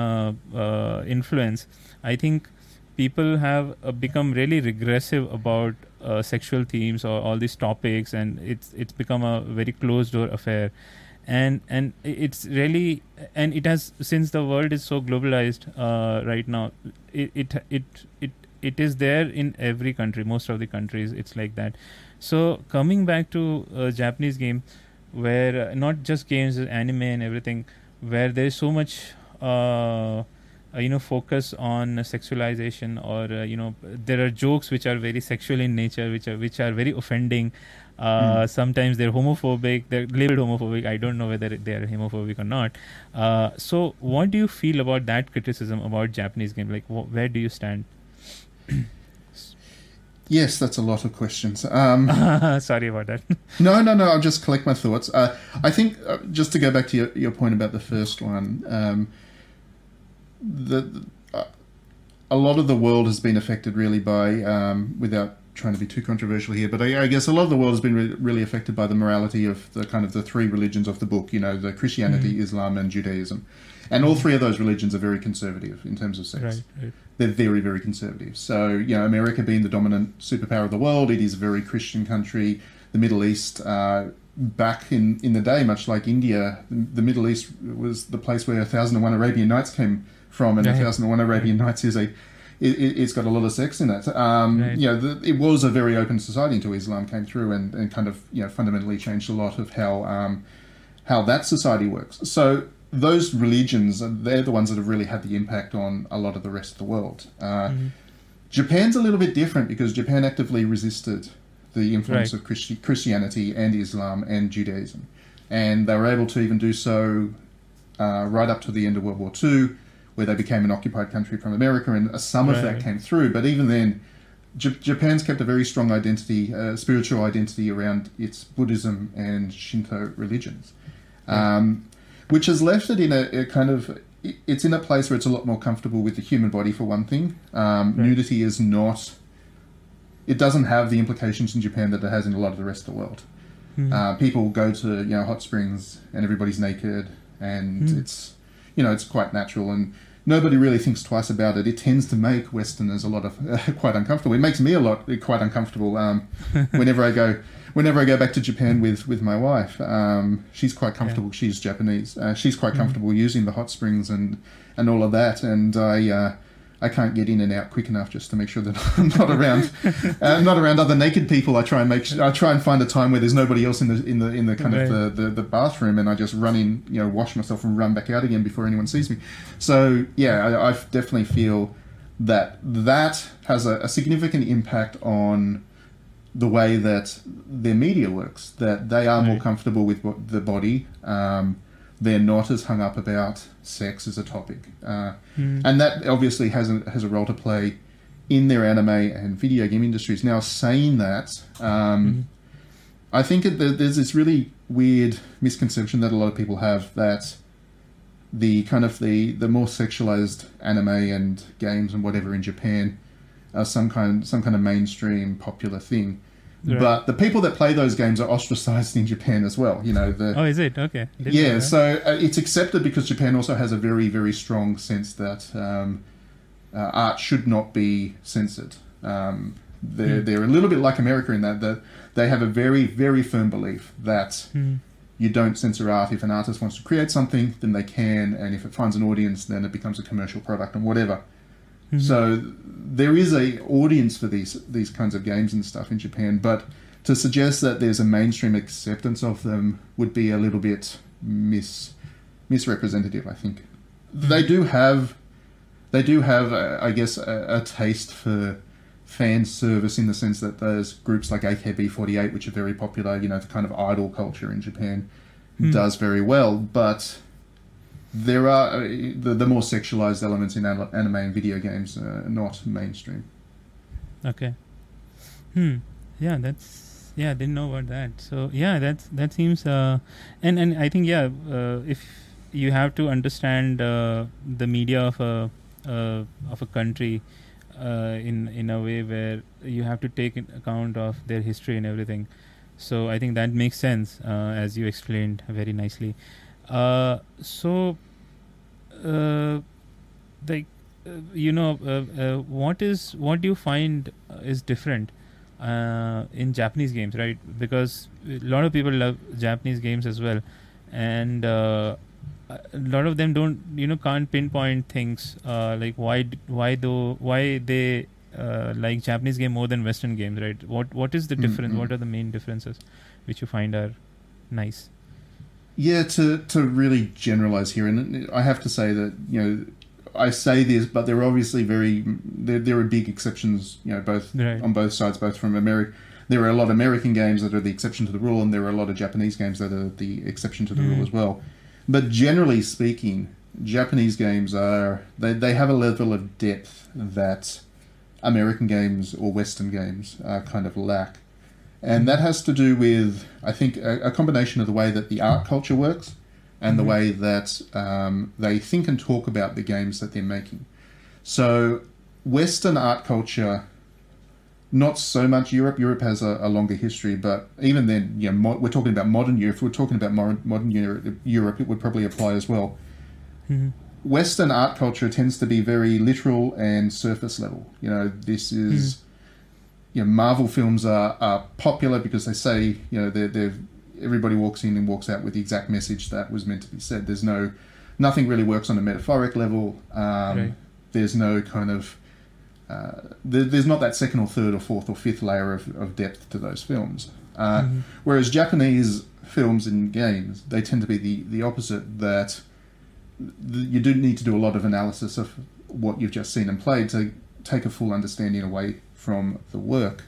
influence i think people have become really regressive about uh, sexual themes or all these topics and it's it's become a very closed door affair. And and it's really and it has since the world is so globalized uh, right now it, it it it it is there in every country most of the countries it's like that. So coming back to uh, japanese game where uh, not just games anime and everything where there is so much uh, uh, you know focus on sexualization or uh, you know there are jokes which are very sexual in nature which are which are very offending uh, sometimes they're homophobic they're labeled homophobic i don't know whether they are homophobic or not uh, so what do you feel about that criticism about japanese game like wh- where do you stand yes, that's a lot of questions. Um, sorry about that No, no, no. I'll just collect my thoughts. Uh, I think uh, just to go back to your, your point about the first one, um, the uh, a lot of the world has been affected really by, um, without trying to be too controversial here, but I, I guess a lot of the world has been re- really affected by the morality of the kind of the three religions of the book. You know, the Christianity, Islam, and Judaism, and all three of those religions are very conservative in terms of sex right right they're very, very conservative. So, you know, America being the dominant superpower of the world, it is a very Christian country. The Middle East, uh, back in, in the day, much like India, the, the Middle East was the place where A 1001 Arabian Nights came from, and Right. 1001 Arabian Nights is a it, it's got a lot of sex in it. Um, Right. You know, the, it was a very open society until Islam came through and, and kind of you know fundamentally changed a lot of how um, how that society works. So those religions, they're the ones that have really had the impact on a lot of the rest of the world. Uh, Mm-hmm. Japan's a little bit different because Japan actively resisted the influence Right. of Christi- Christianity and Islam and Judaism, and they were able to even do so uh, right up to the end of World War II, where they became an occupied country from America, and some of that came through. But even then, J- Japan's kept a very strong identity, uh, spiritual identity around its Buddhism and Shinto religions, um, which has left it in a, a kind of it's in a place where it's a lot more comfortable with the human body for one thing. Um, Right. Nudity is not. It doesn't have the implications in Japan that it has in a lot of the rest of the world. Mhm. Uh, people go to you know hot springs and everybody's naked, and Mm. it's you know it's quite natural and nobody really thinks twice about it. It tends to make Westerners a lot of quite uncomfortable. It makes me a lot quite uncomfortable um, whenever I go whenever I go back to Japan with with my wife. Um, she's quite comfortable. She's Japanese. Uh, she's quite comfortable using the hot springs and and all of that, and I. I can't get in and out quick enough just to make sure that I'm not around, uh, not around other naked people. I try and make, I try and find a time where there's nobody else in the in the in the kind Right. of the, the, the bathroom, and I just run in, you know, wash myself and run back out again before anyone sees me. So yeah, I, I definitely feel that that has a, a significant impact on the way that their media works. That they are more comfortable with the body. Um, they're not as hung up about sex as a topic, uh, Mm. and that obviously has a, has a role to play in their anime and video game industries. Now, saying that, um, I think it, there's this really weird misconception that a lot of people have that the kind of the, the more sexualized anime and games and whatever in Japan are some kind some kind of mainstream popular thing. Right. But the people that play those games are ostracized in Japan as well. You know the Oh, is it okay? Didn't yeah, so uh, it's accepted because Japan also has a very, very strong sense that um, uh, art should not be censored. Um, they're, Hmm. they're a little bit like America in that, that they have a very, very firm belief that Hmm. you don't censor art. If an artist wants to create something, then they can, and if it finds an audience, then it becomes a commercial product and whatever. Mhm. So there is a audience for these these kinds of games and stuff in Japan, but to suggest that there's a mainstream acceptance of them would be a little bit mis misrepresentative. I think they do have they do have uh, I guess a, a taste for fan service in the sense that there's groups like AKB48 which are very popular you know the kind of idol culture in Japan Hmm. does very well but there are uh, the, the more sexualized elements in anime and video games uh, not mainstream Okay. Hmm. Yeah, that's yeah. I didn't know about that. So yeah, that's that seems uh, and and I think yeah, uh, if you have to understand uh, the media of a uh, of a country uh, in in a way where you have to take account of their history and everything. So I think that makes sense as you explained very nicely. Uh, so, uh, like uh, you know, uh, uh, what is what do you find is different uh, in Japanese games, right? Because a lot of people love Japanese games as well, and uh, a lot of them don't, you know, can't pinpoint things uh, like why why though why they uh, like Japanese game more than Western games, right? What what is the difference? Mm-mm. What are the main differences which you find are nice? Yeah, to to really generalize here, and I have to say that you know I say this, but there are obviously very there, there are big exceptions. You know, both on both sides, both from America. There are a lot of American games that are the exception to the rule, and there are a lot of Japanese games that are the exception to the rule Mm. as well. But generally speaking, Japanese games are they, they have a level of depth that American games or Western games uh, kind of lack. And that has to do with, I think, a, a combination of the way that the art culture works and the Mhm. way that um, they think and talk about the games that they're making. So, Western art culture, not so much Europe. Europe has a, a longer history, but even then, you know, mo- we're talking about modern Europe. If we're talking about modern, modern Europe, Europe, it would probably apply as well. Mm-hmm. Western art culture tends to be very literal and surface level. You know, this is, you know, Marvel films are, are popular because they say, you know, they're, they're, everybody walks in and walks out with the exact message that was meant to be said. There's no, nothing really works on a metaphoric level. Um, Right. There's no kind of, uh, there, there's not that second or third or fourth or fifth layer of, of depth to those films. Uh, Mhm. Whereas Japanese films and games, they tend to be the, the opposite, that th- you do need to do a lot of analysis of what you've just seen and played to take a full understanding away from the work.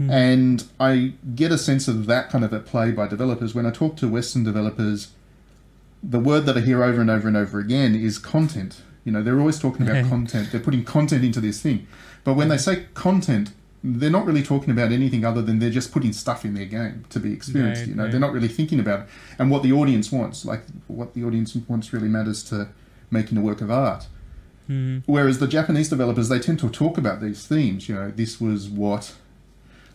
Mhm. And I get a sense of that kind of at play by developers. When I talk to Western developers, the word that I hear over and over and over again is content. You know, they're always talking about content. They're putting content into this thing. But when they say content, they're not really talking about anything other than they're just putting stuff in their game to be experienced. Right, you know, right. they're not really thinking about it. And what the audience wants, like what the audience wants really matters to making a work of art. Hmm. Whereas the Japanese developers, they tend to talk about these themes. You know, this was what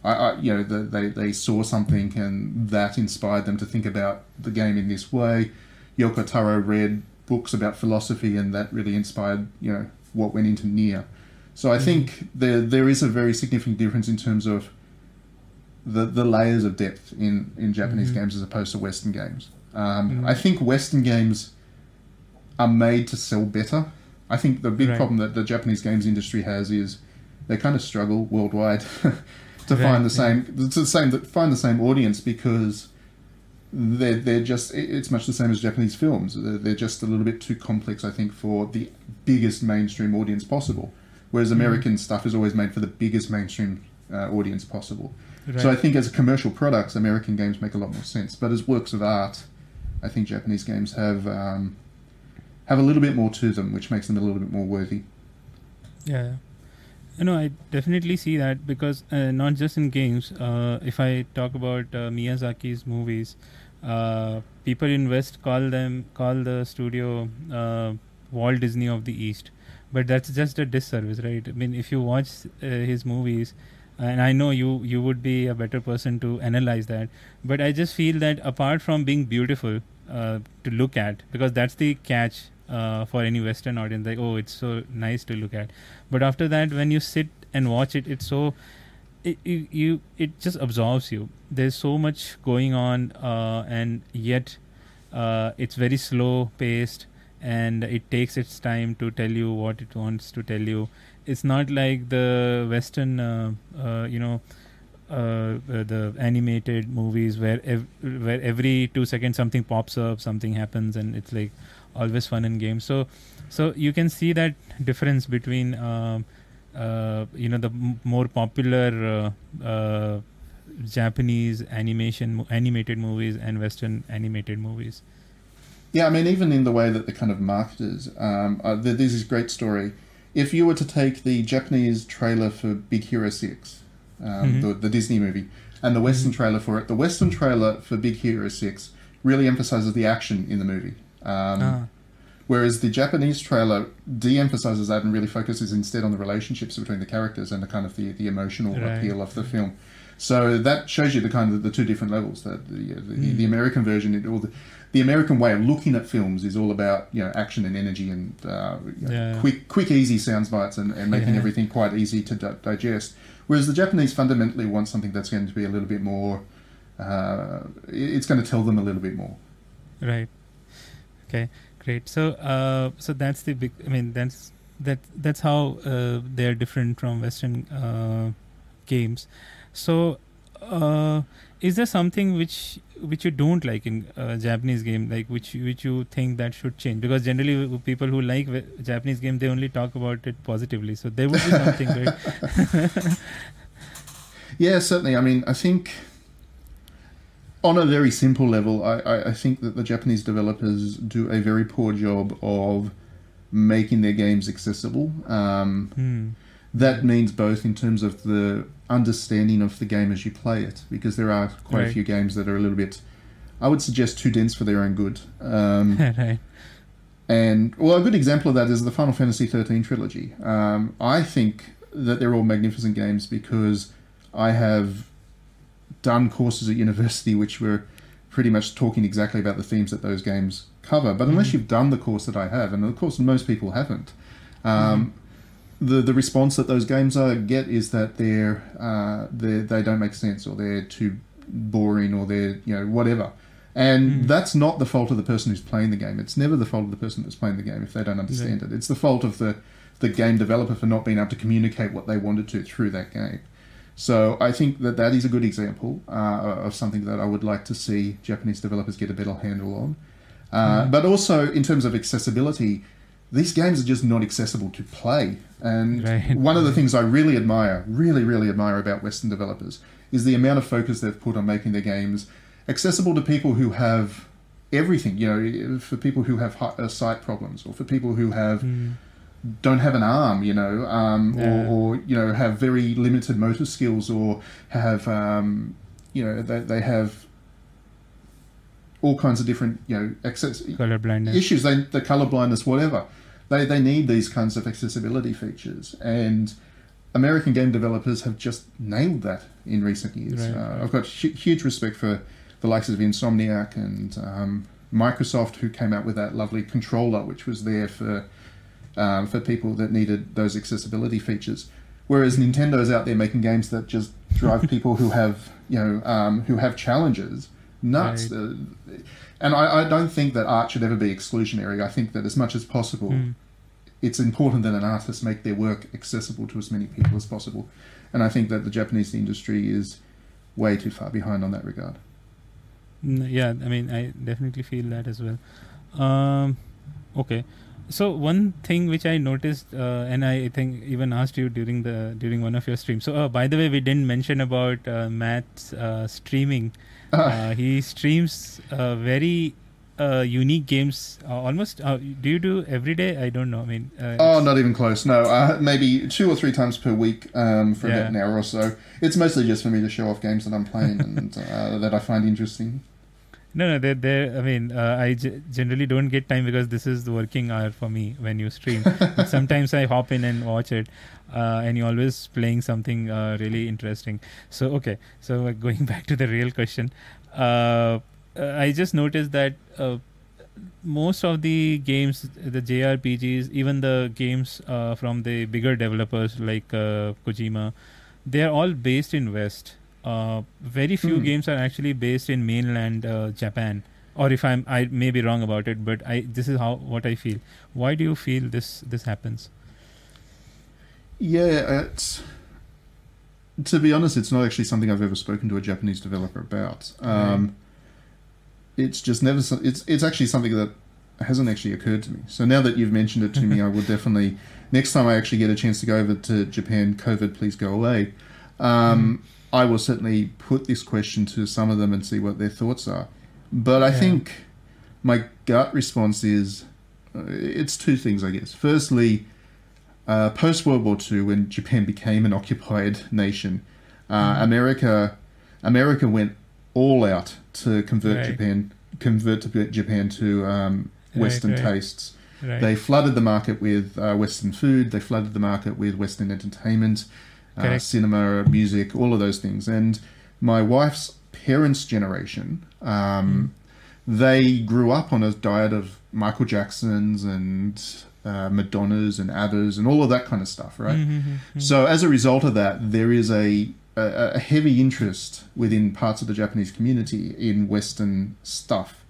I, I you know, the, they they saw something and that inspired them to think about the game in this way. Yoko Taro read books about philosophy and that really inspired you know what went into Nier. So I think there there is a very significant difference in terms of the the layers of depth in in Japanese Mhm. games as opposed to Western games. Um. I think Western games are made to sell better. I think the big Right. problem that the Japanese games industry has is they kind of struggle worldwide to Right, find the yeah. same to the same find the same audience because they're they're just it's much the same as Japanese films. They're, they're just a little bit too complex, I think, for the biggest mainstream audience possible. Whereas Mm-hmm. American stuff is always made for the biggest mainstream uh, audience possible. Right. So I think as commercial products, American games make a lot more sense. But as works of art, I think Japanese games have um, have a little bit more to them, which makes them a little bit more worthy. Yeah. You know, I definitely see that because uh, not just in games. Uh, if I talk about uh, Miyazaki's movies, uh, people in West call them call the studio uh, Walt Disney of the East, but that's just a disservice, right? I mean, if you watch uh, his movies, and I know you you would be a better person to analyze that, but I just feel that apart from being beautiful to look at, because that's the catch uh, for any Western audience, like oh, it's so nice to look at. But after that when you sit and watch it it's so it, you, you it just absorbs you. There's so much going on uh, and yet uh, it's very slow paced and it takes its time to tell you what it wants to tell you. It's not like the western uh, uh, you know uh, uh, the animated movies where ev- where every 2 seconds something pops up something happens and it's like always fun in games so so you can see that difference between um, uh, you know the m- more popular uh, uh, Japanese animation animated movies and Western animated movies. Yeah, I mean, even in the way that the kind of marketers, um, uh, there- there's this great story. If you were to take the Japanese trailer for Big Hero 6, um, Mhm. the, the Disney movie, and the Western trailer for it, the Western trailer for Big Hero 6 really emphasizes the action in the movie. Um, Ah, Whereas the Japanese trailer de-emphasizes that and really focuses instead on the relationships between the characters and the kind of the, the emotional Right. appeal of the film. So that shows you the kind of the two different levels. That the, the, Mm. the American version, it, or the, the American way of looking at films is all about you know action and energy and uh, you know, Yeah. quick, quick, easy sound bites and, and making Yeah. everything quite easy to di- digest. Whereas the Japanese fundamentally want something that's going to be a little bit more. Uh, it's going to tell them a little bit more. right. Okay, great. So uh, so that's the big. I mean that's that that's how uh, they are different from Western uh, games. So uh, is there something which which you don't like in uh, Japanese game, like which which you think that should change? Because generally people who like Japanese game they only talk about it positively. So there would be something? Yeah, certainly. I mean, I think on a very simple level, I, I, I think that the Japanese developers do a very poor job of making their games accessible. Um, Hmm. that means both in terms of the understanding of the game as you play it, because there are quite a few games that are a little bit, I would suggest, too dense for their own good. Um, right. and well, a good example of that is the Final Fantasy XIII trilogy. Um, I think that they're all magnificent games because I have done courses at university which were pretty much talking exactly about the themes that those games cover. But unless Mhm. you've done the course that I have, and of course most people haven't, um, the the response that those games get is that they're, uh, they they don't make sense or they're too boring or they're you know whatever. And Mm. that's not the fault of the person who's playing the game. It's never the fault of the person that's playing the game if they don't understand it. It's the fault of the, the game developer for not being able to communicate what they wanted to through that game. So I think that that is a good example uh, of something that I would like to see Japanese developers get a better handle on. Uh, Mm. But also in terms of accessibility, these games are just not accessible to play. And Right. one of the things I really admire, really, really admire about Western developers is the amount of focus they've put on making their games accessible to people who have everything. You know, for people who have uh, sight problems, or for people who have Mm. Don't have an arm, you know, um, Yeah. or, or you know have very limited motor skills, or have um, you know they, they have all kinds of different you know access Color blindness. issues. They the color blindness, whatever. They they need these kinds of accessibility features, and American game developers have just nailed that in recent years. Right, uh, right. I've got huge respect for the likes of Insomniac and um, Microsoft, who came out with that lovely controller, which was there for um, for people that needed those accessibility features. Whereas Nintendo's out there making games that just drive people who have you know um, who have challenges nuts. Right. Uh, and I, I don't think that art should ever be exclusionary. I think that as much as possible, Mm. it's important that an artist make their work accessible to as many people as possible. And I think that the Japanese industry is way too far behind on that regard. Yeah i mean i definitely feel that as well um okay so one thing which i noticed uh, and i think even asked you during the during one of your streams so uh, by the way we didn't mention about uh, matt's uh, streaming uh, he streams uh, very uh, unique games uh, almost uh, do you do every day i don't know i mean uh, Oh, not even close. No, uh, maybe two or three times per week um, for Yeah. about an hour or so. It's mostly just for me to show off games that I'm playing and uh, that I find interesting. No, no, they're, they're, I mean, uh, I g- generally don't get time because this is the working hour for me when you stream. but sometimes I hop in and watch it, uh, and you're always playing something uh, really interesting. So, okay, so uh, going back to the real question, uh, uh, I just noticed that uh, most of the games, the JRPGs, even the games uh, from the bigger developers like uh, Kojima, they are all based in West. Uh, very few Hmm. games are actually based in mainland uh, Japan. Or if I'm, I may be wrong about it, but I this is how what I feel. Why do you feel this this happens? Yeah, it's. To be honest, it's not actually something I've ever spoken to a Japanese developer about. Um, It's just never. It's it's actually something that hasn't actually occurred to me. So now that you've mentioned it to me, I will definitely next time I actually get a chance to go over to Japan. COVID, please go away. Um, I will certainly put this question to some of them and see what their thoughts are. But I Yeah. think my gut response is uh, it's two things, I guess. Firstly, uh, post World War II, when Japan became an occupied nation, uh, Mhm. America America went all out to convert Right. Japan convert to Japan to um, Western right. tastes. Right. They flooded the market with uh, Western food. They flooded the market with Western entertainment, uh, cinema, music, all of those things. And my wife's parents' generation, um, they grew up on a diet of Michael Jacksons and uh, Madonnas and Abbas and all of that kind of stuff, right? Mhm, mhm, mhm. So as a result of that, there is a, a a heavy interest within parts of the Japanese community in Western stuff.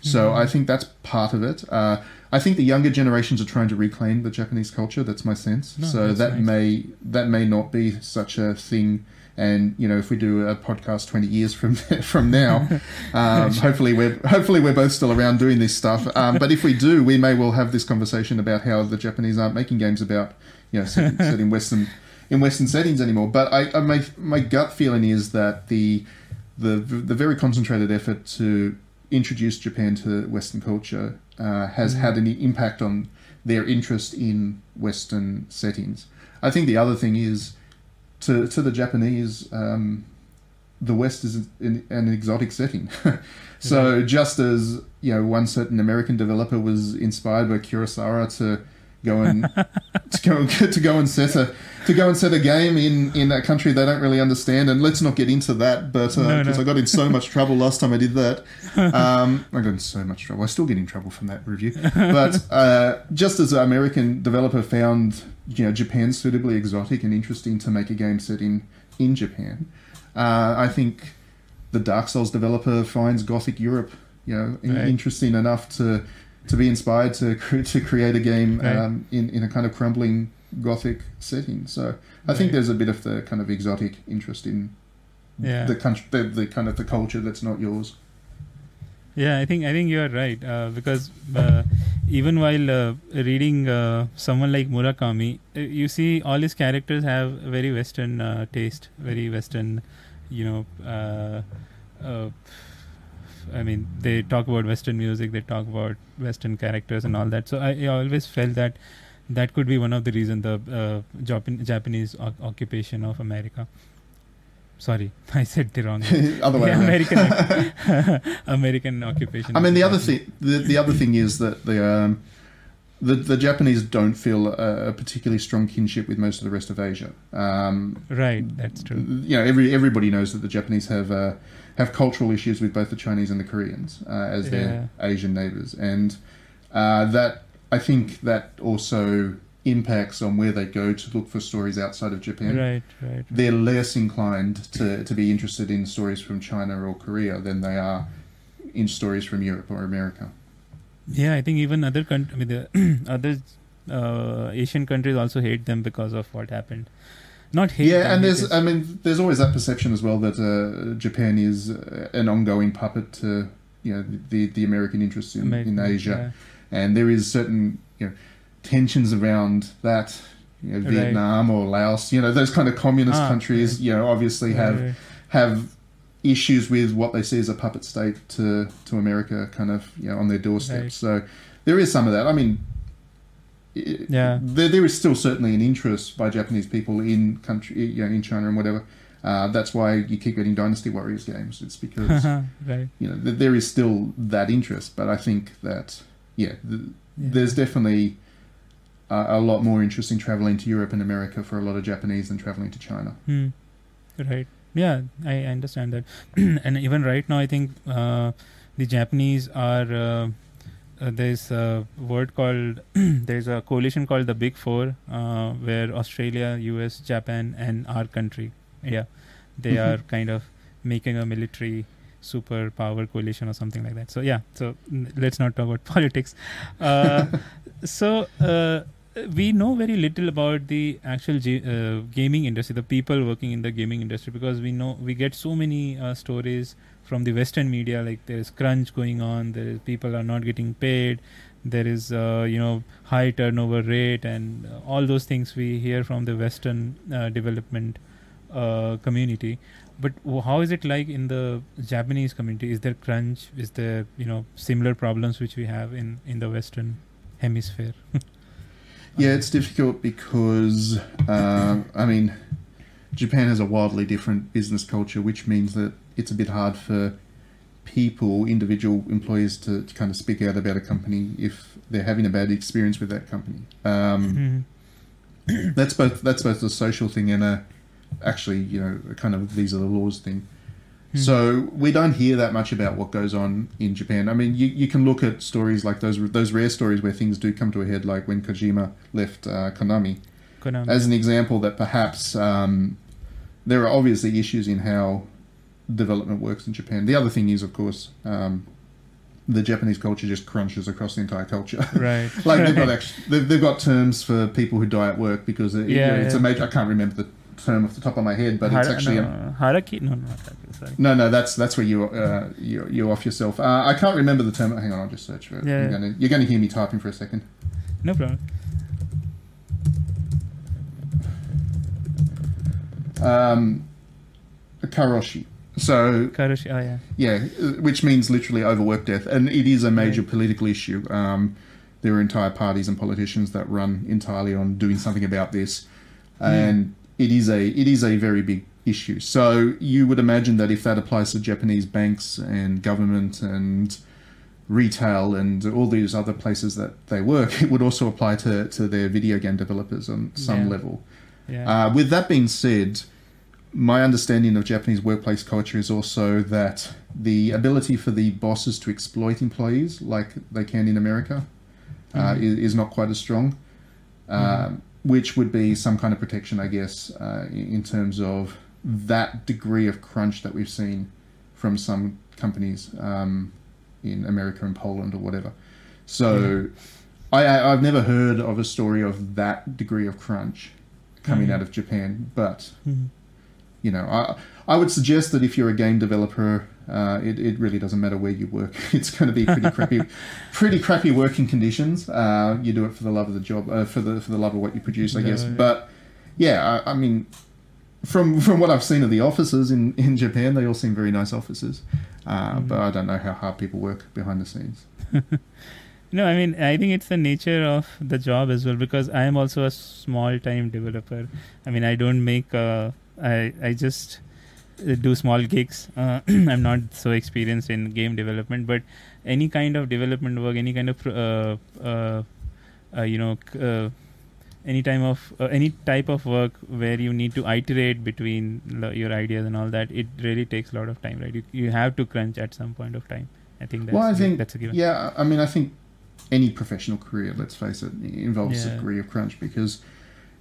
So Mhm. I think that's part of it. Uh, I think the younger generations are trying to reclaim the Japanese culture. That's my sense. No, so that nice. may that may not be such a thing. And you know, if we do a podcast twenty years from from now, um, hopefully we're hopefully we're both still around doing this stuff. Um, but if we do, we may well have this conversation about how the Japanese aren't making games about you know set, set in Western in Western settings anymore. But I, I my my gut feeling is that the the the very concentrated effort to introduce Japan to Western culture uh, has Mm. had an impact on their interest in Western settings. I think the other thing is to to the Japanese, um, the West is an, an exotic setting. so just as you know, one certain American developer was inspired by Kurosawa to go and to go to go and set a to go and set a game in in a country they don't really understand. And let's not get into that, but No, because no. I got in so much trouble last time I did that. Um, I got in so much trouble. I still get in trouble from that review. But uh, just as an American developer found you know Japan suitably exotic and interesting to make a game set in in Japan, uh, I think the Dark Souls developer finds Gothic Europe you know Right. interesting enough to to be inspired to to create a game Right. um, in in a kind of crumbling Gothic setting. So I Right. think there's a bit of the kind of exotic interest in Yeah. the country, the, the kind of the culture that's not yours. Yeah, I think I think you are right uh, because uh, even while uh, reading uh, someone like Murakami, uh, you see all his characters have very Western uh, taste, very Western, you know, uh, uh, I mean, they talk about Western music, they talk about Western characters and all that. So I, I always felt that that could be one of the reasons the uh, Japan, Japanese o- occupation of America. Sorry, I said the wrong. Other way Yeah. American American occupation. I mean, the other thing, the, the other thing is that the um, the the Japanese don't feel a, a particularly strong kinship with most of the rest of Asia. Um, Right, that's true. you know, every everybody knows that the Japanese have uh, have cultural issues with both the Chinese and the Koreans uh, as their Asian neighbors, and uh, that I think that also impacts on where they go to look for stories outside of Japan. Right, right. They're less inclined to, to be interested in stories from China or Korea than they are in stories from Europe or America. Yeah, I think even other countries, I mean, the other uh, Asian countries also hate them because of what happened. Not hate. them, yeah, and there's I mean there's always that perception as well that uh, Japan is uh, an ongoing puppet to you know the the American interests in, American, in Asia, and there is certain you know tensions around that. You know, Vietnam or Laos, you know, those kind of communist Ah, countries, you know, obviously yeah. have right. have issues with what they see as a puppet state to to America, kind of you know on their doorstep. Right. So there is some of that. I mean, Yeah. there there is still certainly an interest by Japanese people in country, you know, in China and whatever. Uh, that's why you keep getting Dynasty Warriors games. It's because right. you know th- there is still that interest, but I think that yeah, th- Yeah. there's definitely. A, a lot more interest in traveling to Europe and America for a lot of Japanese than traveling to China. Hmm. Right. Yeah, I I understand that. and even right now, I think uh, the Japanese are. Uh, uh, there's a word called. there's a coalition called the Big Four, uh, where Australia, U.S., Japan, and our country, yeah, they Mhm. are kind of making a military superpower coalition or something like that. So yeah. So mm, let's not talk about politics. Uh, so uh, we know very little about the actual uh, gaming industry, the people working in the gaming industry, because we know we get so many uh, stories from the Western media, like there is crunch going on, there is people are not getting paid, there is uh, you know high turnover rate, and uh, all those things we hear from the Western development community. But how is it like in the Japanese community? Is there crunch? Is there you know similar problems which we have in in the Western hemisphere? Yeah, it's difficult because, um, I mean, Japan has a wildly different business culture, which means that it's a bit hard for people, individual employees, to, to kind of speak out about a company if they're having a bad experience with that company. Um, Mhm. that's both that's both a social thing and a actually, you know, kind of these are the laws thing. Hmm. So we don't hear that much about what goes on in Japan. I mean, you, you can look at stories like those those rare stories where things do come to a head, like when Kojima left uh, Konami, Konami. as an example that perhaps um, there are obviously issues in how development works in Japan. The other thing is, of course, um, the Japanese culture just crunches across the entire culture. right. like they've got actually, they've, they've got terms for people who die at work because it, Yeah, it's a major. I can't remember the term off the top of my head, but it's actually a, no. No, no, no, no, that's that's where you uh, you you're off yourself. Uh, I can't remember the term. Hang on, I'll just search for it. Yeah, you're gonna you're gonna hear me typing for a second. No problem. Um, karoshi. So Karoshi. Oh yeah. yeah, which means literally overwork death, and it is a major Right. political issue. Um, there are entire parties and politicians that run entirely on doing something about this, and it is a it is a very big issue. So you would imagine that if that applies to Japanese banks and government and retail and all these other places that they work, it would also apply to, to their video game developers on some Yeah. level. Yeah. Uh, with that being said, my understanding of Japanese workplace culture is also that the ability for the bosses to exploit employees, like they can in America, uh, Mhm. is, is not quite as strong. Um, Mhm. Which would be some kind of protection, I guess, uh, in terms of that degree of crunch that we've seen from some companies um, in America and Poland or whatever. So, I, I, I've never heard of a story of that degree of crunch coming Mhm. out of Japan, but Mhm. you know, I I would suggest that if you're a game developer, uh, it it really doesn't matter where you work. It's going to be pretty crappy, pretty crappy working conditions. Uh, you do it for the love of the job, uh, for the for the love of what you produce, I guess. Right. But yeah, I, I mean, from from what I've seen of the offices in in Japan, they all seem very nice offices. Uh, But I don't know how hard people work behind the scenes. No, I mean, I think it's the nature of the job as well because I am also a small time developer. I mean, I don't make, uh, I, I just do small gigs. Uh, I'm not so experienced in game development, but any kind of development work, any kind of, uh, uh, uh, you know, uh, any time of uh, any type of work where you need to iterate between lo- your ideas and all that, it really takes a lot of time, right? You, you have to crunch at some point of time. I think that's well, I think that's a given. yeah. I mean, I think any professional career, let's face it, involves a degree of crunch because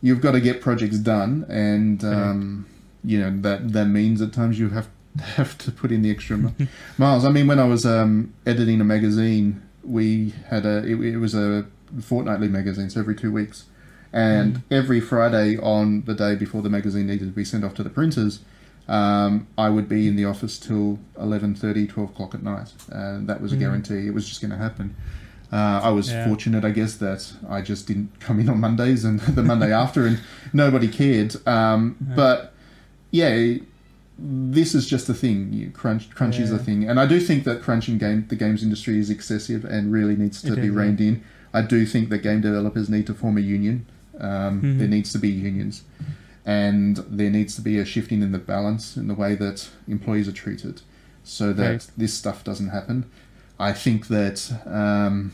you've got to get projects done, and um, you know that that means at times you have have to put in the extra miles. I mean, when I was um, editing a magazine, we had a it, it was a fortnightly magazine, so every two weeks, and Mm. every Friday on the day before the magazine needed to be sent off to the printers. Um, I would be in the office till 11.30, 12 o'clock at night. And that was a Mhm. guarantee. It was just going to happen. Uh, I was Yeah. fortunate, I guess, that I just didn't come in on Mondays and the Monday after, and nobody cared. Um, Yeah. But yeah, this is just a thing. You, crunch, crunch is a thing, and I do think that crunching game, the games industry is excessive and really needs to It be reined in. I do think that game developers need to form a union. Um, Mhm. There needs to be unions, and there needs to be a shifting in the balance in the way that employees are treated, so that Right. this stuff doesn't happen. I think that um,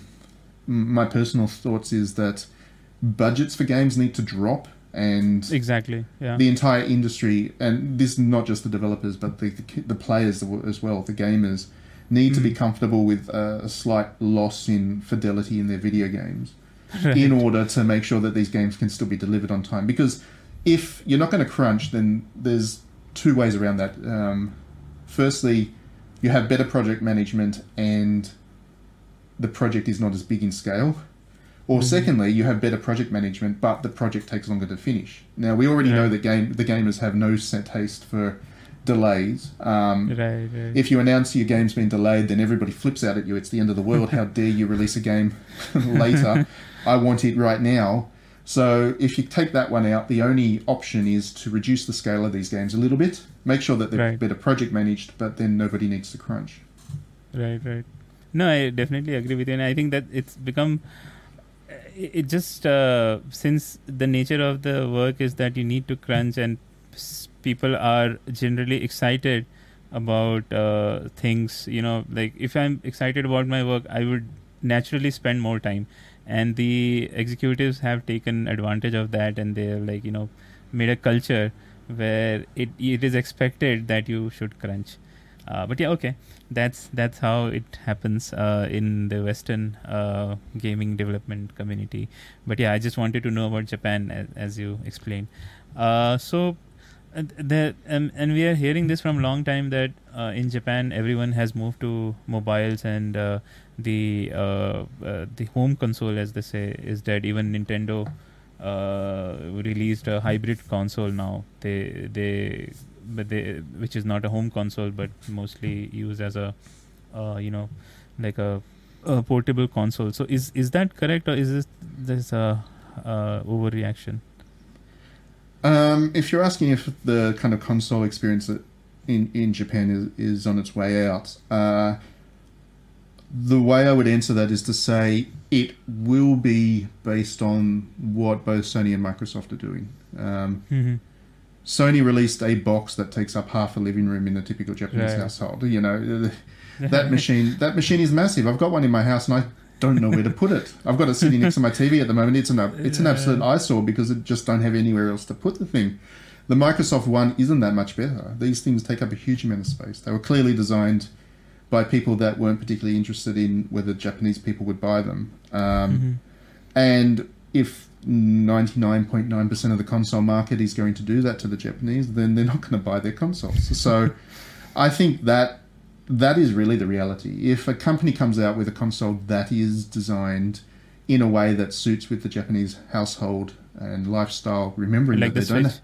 my personal thoughts is that budgets for games need to drop, and Exactly. Yeah. the entire industry, and this is not just the developers, but the the, the players as well, the gamers, need to be Mm. comfortable with a, a slight loss in fidelity in their video games Right. in order to make sure that these games can still be delivered on time. Because if you're not going to crunch, then there's two ways around that. Um, firstly, you have better project management and the project is not as big in scale. Or secondly, you have better project management, but the project takes longer to finish. Now we already know that game the gamers have no set taste for delays. Um, right. Right. if you announce your game's been delayed, then everybody flips out at you. It's the end of the world. How dare you release a game later? I want it right now. So if you take that one out, the only option is to reduce the scale of these games a little bit. Make sure that they're Right. better project managed, but then nobody needs to crunch. Right, right. No, I definitely agree with you, and I think that it's become. It just uh, since the nature of the work is that you need to crunch, and people are generally excited about uh, things. You know, like if I'm excited about my work, I would naturally spend more time, and the executives have taken advantage of that, and they're like you know made a culture where it it is expected that you should crunch. Uh, but yeah, okay, that's that's how it happens uh, in the Western uh, gaming development community. But yeah, I just wanted to know about Japan as, as you explained. Uh, so, uh, the um, and we are hearing this from a long time that uh, in Japan everyone has moved to mobiles and uh, the the home console, as they say, is dead. Even Nintendo released a hybrid console now. They they but they which is not a home console but mostly used as a uh, you know like a, a portable console. So is is that correct or is this this a uh, overreaction? Um, if you're asking if the kind of console experience in, in Japan is, is on its way out, uh, the way I would answer that is to say it will be based on what both Sony and Microsoft are doing. Um, Mm-hmm. Sony released a box that takes up half a living room in a typical Japanese Right. household. You know, that machine that machine is massive. I've got one in my house and I don't know where to put it. I've got it sitting next to my TV at the moment. It's an it's an absolute eyesore because it just don't have anywhere else to put the thing. The Microsoft one isn't that much better. These things take up a huge amount of space. They were clearly designed by people that weren't particularly interested in whether Japanese people would buy them. Um, Mm-hmm. and if 99.9% of the console market is going to do that to the Japanese, then they're not going to buy their consoles. So I think that that is really the reality. If a company comes out with a console that is designed in a way that suits with the Japanese household and lifestyle, remembering like that the they don't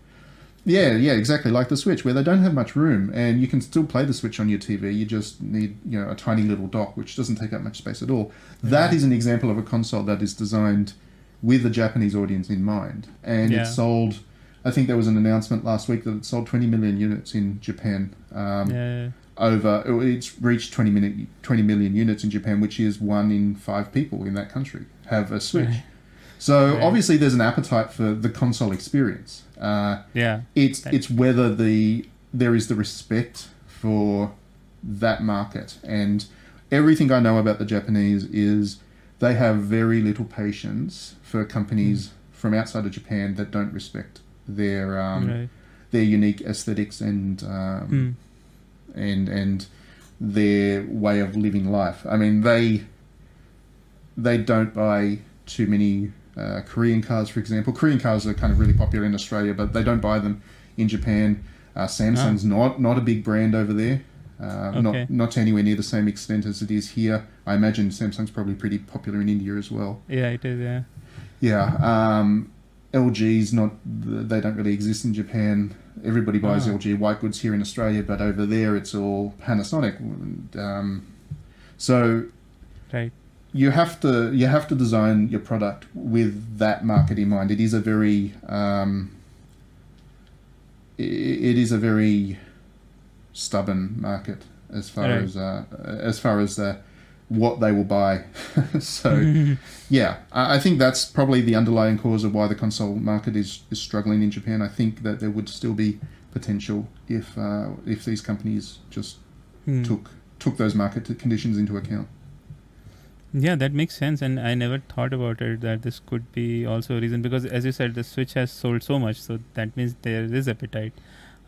yeah, yeah, exactly. Like the Switch, where they don't have much room, and you can still play the Switch on your TV. You just need, you know, a tiny little dock, which doesn't take up much space at all. That is an example of a console that is designed with the Japanese audience in mind, and Yeah. it's sold I think there was an announcement last week that it sold 20 million units in Japan. Um, yeah. Over, it's reached 20 million, 20 million units in Japan, which is one in five people in that country have a Switch. Right. So obviously, there's an appetite for the console experience. Uh, Yeah. it's Right. it's whether the there is the respect for that market and everything I know about the Japanese is they have very little patience for companies from outside of Japan that don't respect their um, right. their unique aesthetics and um, Hmm. and and their way of living life. I mean, they they don't buy too many uh, Korean cars, for example. Korean cars are kind of really popular in Australia, but they don't buy them in Japan. Uh, Samsung's not not a big brand over there. Uh, Okay. Not not to anywhere near the same extent as it is here. I imagine Samsung's probably pretty popular in India as well. Yeah, it is. Yeah. Yeah. Um, LG's not. They don't really exist in Japan. Everybody buys Ah. LG white goods here in Australia, but over there it's all Panasonic. Um, so Right. you have to you have to design your product with that market in mind. It is a very um, it is a very stubborn market as far Right. as uh, as far as uh, what they will buy. so yeah, I I think that's probably the underlying cause of why the console market is, is struggling in Japan. I think that there would still be potential if uh, if these companies just Hmm. took took those market conditions into account. Yeah, that makes sense, and I never thought about it that this could be also a reason because, as you said, the Switch has sold so much, so that means there is appetite.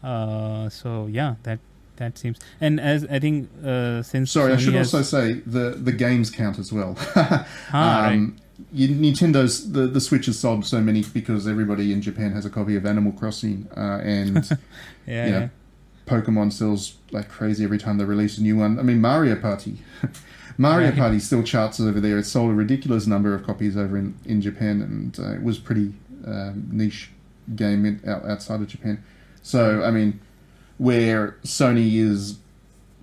Uh, so yeah, that that seems. And as I think, uh, since Sorry, I should has- also say the the games count as well. Ah, right. um, you, Nintendo's the the Switch has sold so many because everybody in Japan has a copy of Animal Crossing, uh, and yeah, you know, yeah. Pokemon sells like crazy every time they release a new one. I mean, Mario Party. Mario Right. Party still charts over there. It sold a ridiculous number of copies over in, in Japan, and uh, it was pretty um, niche game in, out, outside of Japan. So, I mean, where Sony is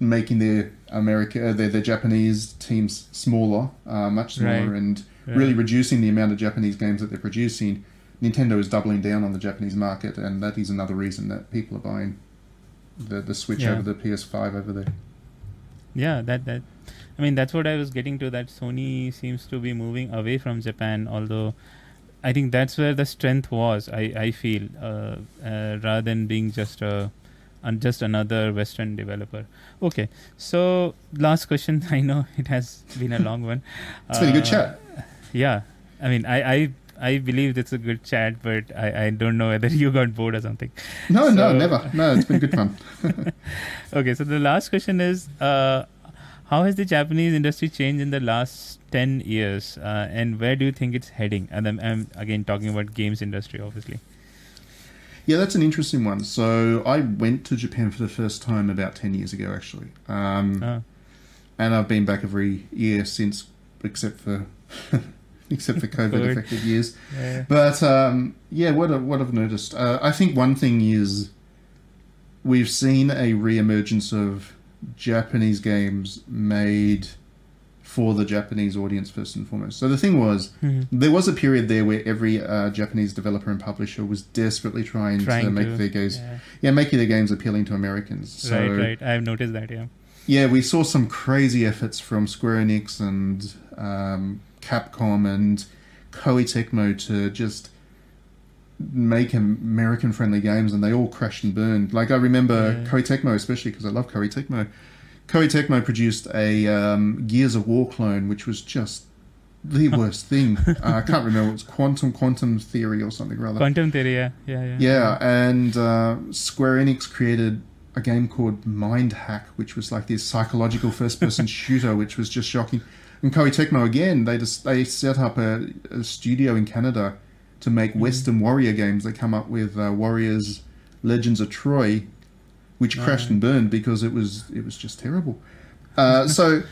making their America, uh, their, their Japanese teams smaller, uh, much smaller, Right. and Right. really reducing the amount of Japanese games that they're producing. Nintendo is doubling down on the Japanese market, and that is another reason that people are buying the the Switch Yeah. over the PS5 over there. yeah that that i mean that's what i was getting to that sony seems to be moving away from japan although i think that's where the strength was i i feel uh, uh, rather than being just a and just another western developer okay so last question i know it has been a long one It's been a good Uh, chat. yeah i mean i i I believe it's a good chat, but I, I don't know whether you got bored or something. No, no, never. No, it's been good fun. Okay, so the last question is uh, How has the Japanese industry changed in the last 10 years uh, and where do you think it's heading? And I'm, I'm again talking about games industry, obviously. Yeah, that's an interesting one. So I went to Japan for the first time about ten years ago, actually, um, Uh, and I've been back every year since, except for except for COVID affected years. yeah. But um, yeah, what what I've noticed, uh, I think one thing is we've seen a re-emergence of Japanese games made for the Japanese audience first and foremost. So the thing was, Mhm. there was a period there where every uh, Japanese developer and publisher was desperately trying, to make to- their games, yeah. yeah, making their games appealing to Americans. So right, right. I've noticed that, yeah. yeah, we saw some crazy efforts from Square Enix and um, Capcom and Koei Tecmo to just make American friendly games, and they all crashed and burned. Like I remember Yeah. Koei Tecmo, especially because I love Koei Tecmo. Koei Tecmo produced a um, Gears of War clone, which was just the worst thing. uh, I can't remember. It was Quantum Quantum Theory or something rather. Quantum Theory, yeah. Yeah, yeah. Yeah, and uh, Square Enix created a game called Mindjack, which was like this psychological first-person shooter, which was just shocking. And Koei Tecmo again, they just they set up a, a studio in Canada to make Western Warrior games. They come up with uh, Warriors Legends of Troy, which crashed and burned because it was it was just terrible. Uh, so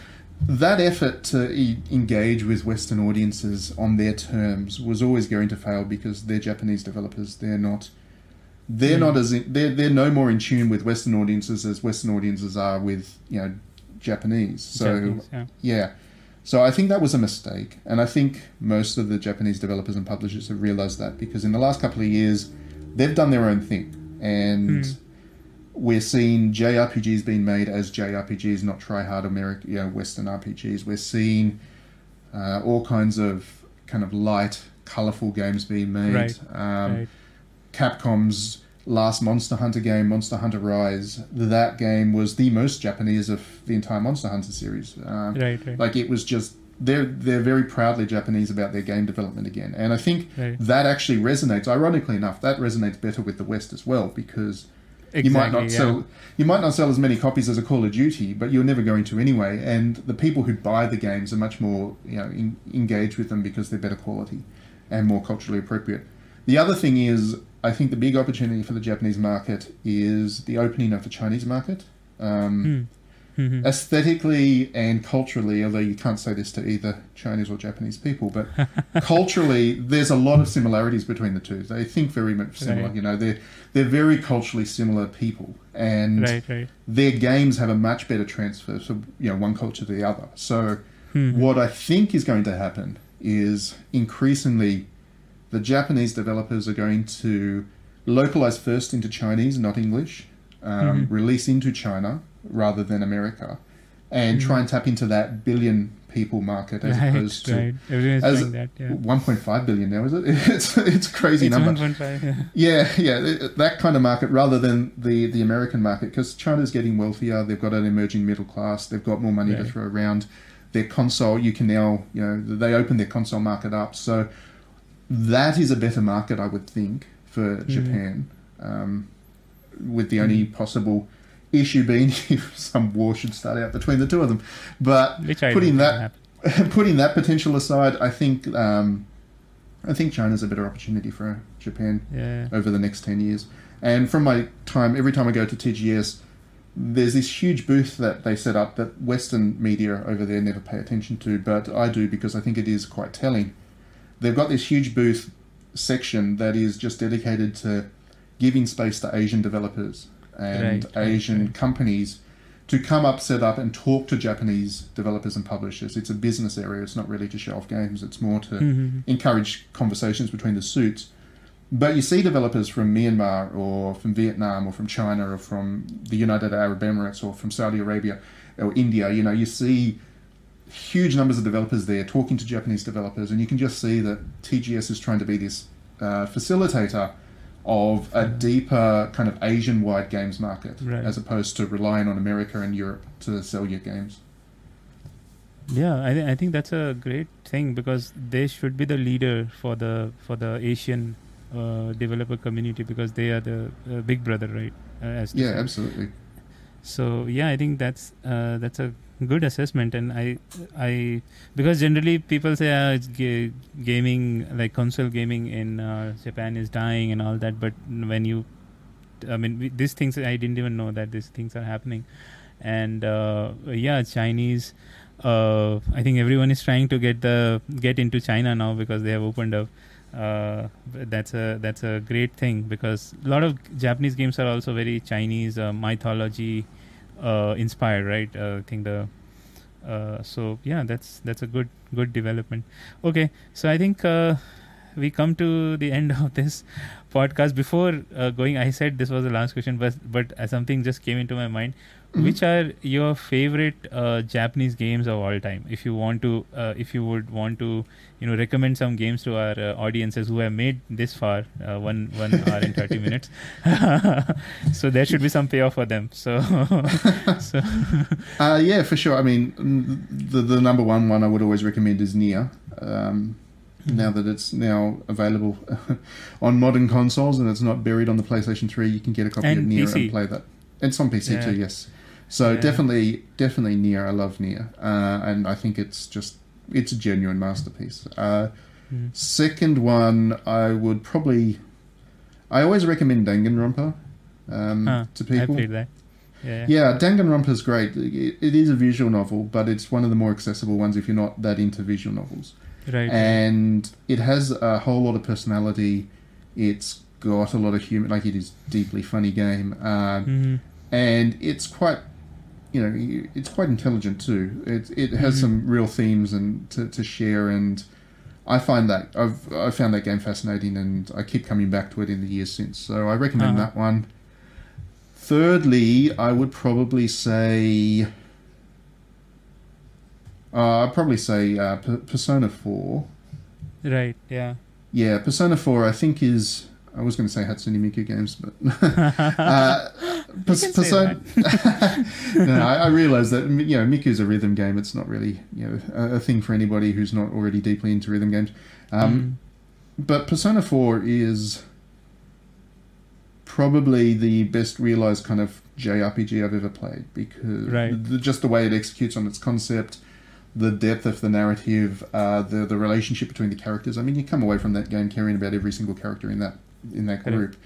that effort to e- engage with Western audiences on their terms was always going to fail because they're Japanese developers. They're not. They're not as in, they're they're no more in tune with Western audiences as Western audiences are with you know Japanese. So Japanese, yeah. yeah. So I think that was a mistake, and I think most of the Japanese developers and publishers have realized that because in the last couple of years, they've done their own thing, and Hmm. We're seeing JRPGs being made as JRPGs, not try hard American, you know, Western RPGs. We're seeing uh, all kinds of kind of light, colorful games being made. Right, Um, right. Capcom's last Monster Hunter game, Monster Hunter Rise, that game was the most Japanese of the entire Monster Hunter series. Um, Right, right. Like it was just they're they're very proudly Japanese about their game development again, and I think Right. that actually resonates. Ironically enough, that resonates better with the West as well because you might not yeah. sell you might not sell as many copies as a Call of Duty, but you're never going to anyway. And the people who buy the games are much more you know in, engaged with them because they're better quality and more culturally appropriate. The other thing is, I think the big opportunity for the Japanese market is the opening of the Chinese market. Um, Mhm. Aesthetically and culturally, although you can't say this to either Chinese or Japanese people, but culturally, there's a lot of similarities between the two. They think very much similar. Right. You know, they're they're very culturally similar people, and Right, right. their games have a much better transfer from you know one culture to the other. So Mhm. what I think is going to happen is increasingly the Japanese developers are going to localize first into Chinese, not English, um, Mhm. release into China rather than America, and Mhm. try and tap into that billion people market as right, opposed to right. As- that. Yeah. 1.5 billion now, is it? It's it's a crazy It's number. 1.5. Yeah. Yeah, yeah, th- that kind of market rather than the, the American market because China's getting wealthier. They've got an emerging middle class. They've got more money to throw around. Their console, you can now, you know, they open their console market up. So that is a better market, I would think, for Mm. Japan. Um, with the only Mm. possible issue being if some war should start out between the two of them. But putting that think will happen. putting that potential aside, I think um, I think China's a better opportunity for Japan Yeah. over the next 10 years. And from my time, every time I go to TGS, there's this huge booth that they set up that Western media over there never pay attention to, but I do because I think it is quite telling. They've got this huge booth section that is just dedicated to giving space to Asian developers and Right, right, Asian right. companies to come up, set up, and talk to Japanese developers and publishers. It's a business area. It's not really to show off games. It's more to Mhm. encourage conversations between the suits. But you see developers from Myanmar or from Vietnam or from China or from the United Arab Emirates or from Saudi Arabia or India. You know, you see huge numbers of developers there talking to Japanese developers, and you can just see that TGS is trying to be this uh, facilitator of a deeper kind of Asian-wide games market, Right. as opposed to relying on America and Europe to sell your games. Yeah, I, th- I think that's a great thing because they should be the leader for the for the Asian uh, developer community because they are the uh, big brother, right? Uh, as Yeah, say. absolutely. So yeah, I think that's uh, that's a good assessment, and I I because generally people say uh, gaming like console gaming in uh, Japan is dying and all that, but when you, I mean we, these things I didn't even know that these things are happening, and uh, yeah, Chinese. Uh, I think everyone is trying to get the get into China now because they have opened up. Uh, that's a that's a great thing because a lot of Japanese games are also very Chinese uh, mythology uh, inspired, right? Uh, I think the uh, so yeah, that's that's a good good development. Okay, so I think uh, we come to the end of this podcast. Before uh, going, I said this was the last question, but but uh, something just came into my mind. Mhm. Which are your favorite uh, Japanese games of all time? If you want to, uh, if you would want to, you know, recommend some games to our uh, audiences who have made this far, uh, one one hour and thirty minutes. so there should be some payoff for them. So, so Uh, yeah, for sure. I mean, the the number one one I would always recommend is Nier. Um, Hmm. Now that it's now available on modern consoles and it's not buried on the PlayStation Three, you can get a copy And of Nier PC. and play that. It's on PC Yeah. too, yes. So Yeah. definitely, definitely Nier. I love Nier, uh, and I think it's just it's a genuine masterpiece. Uh, Mm. second one, I would probably. I always recommend Danganronpa um, Huh, to I people. Yeah. Yeah, Danganronpa is great. It, it is a visual novel, but it's one of the more accessible ones if you're not that into visual novels. Right. And it has a whole lot of personality. It's got a lot of humor. Like it is a deeply funny game, uh, hmm and it's quite, you know, it's quite intelligent too. It it has Mhm. some real themes and to, to share, and I find that I've I found that game fascinating, and I keep coming back to it in the years since. So I recommend Uh-huh. that one. Thirdly, I would probably say. Uh, I'd probably say uh, P- Persona Four. Right. Yeah. Yeah, Persona 4, I think is. I was going to say Hatsune Miku games, but. uh, Pers- Persona. no, I, I realize that you know Miku's a rhythm game. It's not really you know a, a thing for anybody who's not already deeply into rhythm games. Um, But Persona 4 is probably the best realized kind of JRPG I've ever played because Right. the, just the way it executes on its concept, the depth of the narrative, uh, the the relationship between the characters. I mean, you come away from that game caring about every single character in that in that Correct. group.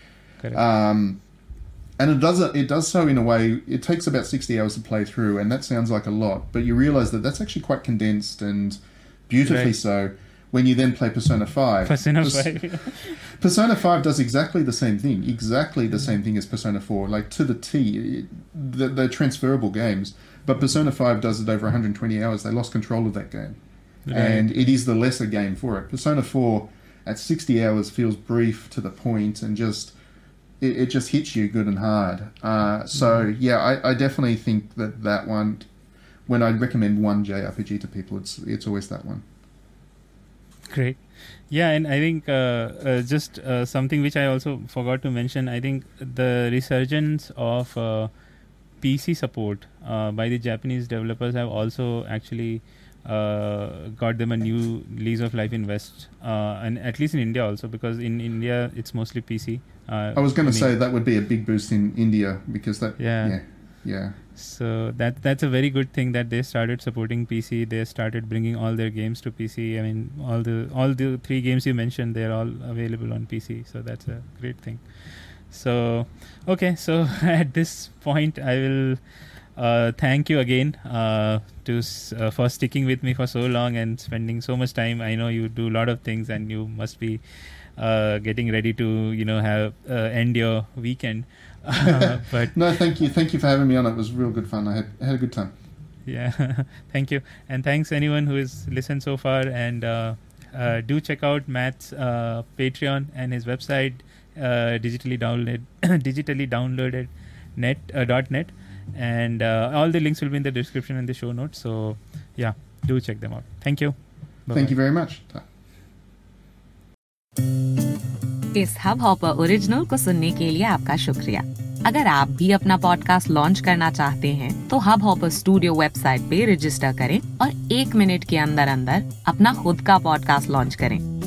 Correct. Um, and it does it. It does so in a way. It takes about sixty hours to play through, and that sounds like a lot, but you realize that that's actually quite condensed and beautifully Right. so. When you then play Persona Five, Persona Pers- Five. Persona Five does exactly the same thing, exactly the same thing as Persona Four, like to the T. They're, they're transferable games, but Persona Five does it over 120 hours. They lost control of that game, and it is the lesser game for it. Persona Four at 60 hours feels brief to the point and just it, it just hits you good and hard. Uh, so yeah, I, I definitely think that that one. When I recommend one JRPG to people, it's it's always that one. Great. Yeah, and I think uh, uh, just uh, something which I also forgot to mention. I think the resurgence of uh, PC support uh, by the Japanese developers have also actually uh, got them a new lease of life in West, uh, and at least in India also, because in India it's mostly PC. Uh, I was going to say that would be a big boost in India because that Yeah. yeah yeah So that that's a very good thing that they started supporting PC. They started bringing all their games to PC. I mean, all the all the three games you mentioned, they're all available on PC. So that's a great thing. So okay, so at this point, I will uh, thank you again uh, to uh, for sticking with me for so long and spending so much time. I know you do a lot of things, and you must be uh, getting ready to you know have uh, end your weekend. Uh, but no thank you. Thank you for having me on. It was real good fun. I had, had a good time. Yeah. Thank you. And thanks anyone who has listened so far. And uh, uh, do check out matt's uh, patreon and his website uh, digitally downloaded digitally downloaded net uh, dot net and uh, all the links will be in the description and the show notes. So yeah do check them out. Thank you. Bye thank you very much. इस Hubhopper original को सुनने के लिए आपका शुक्रिया। अगर आप भी अपना पॉडकास्ट लॉन्च करना चाहते हैं तो हब हॉपर स्टूडियो वेबसाइट पे रजिस्टर करें और एक मिनट के अंदर अंदर अपना खुद का पॉडकास्ट लॉन्च करें।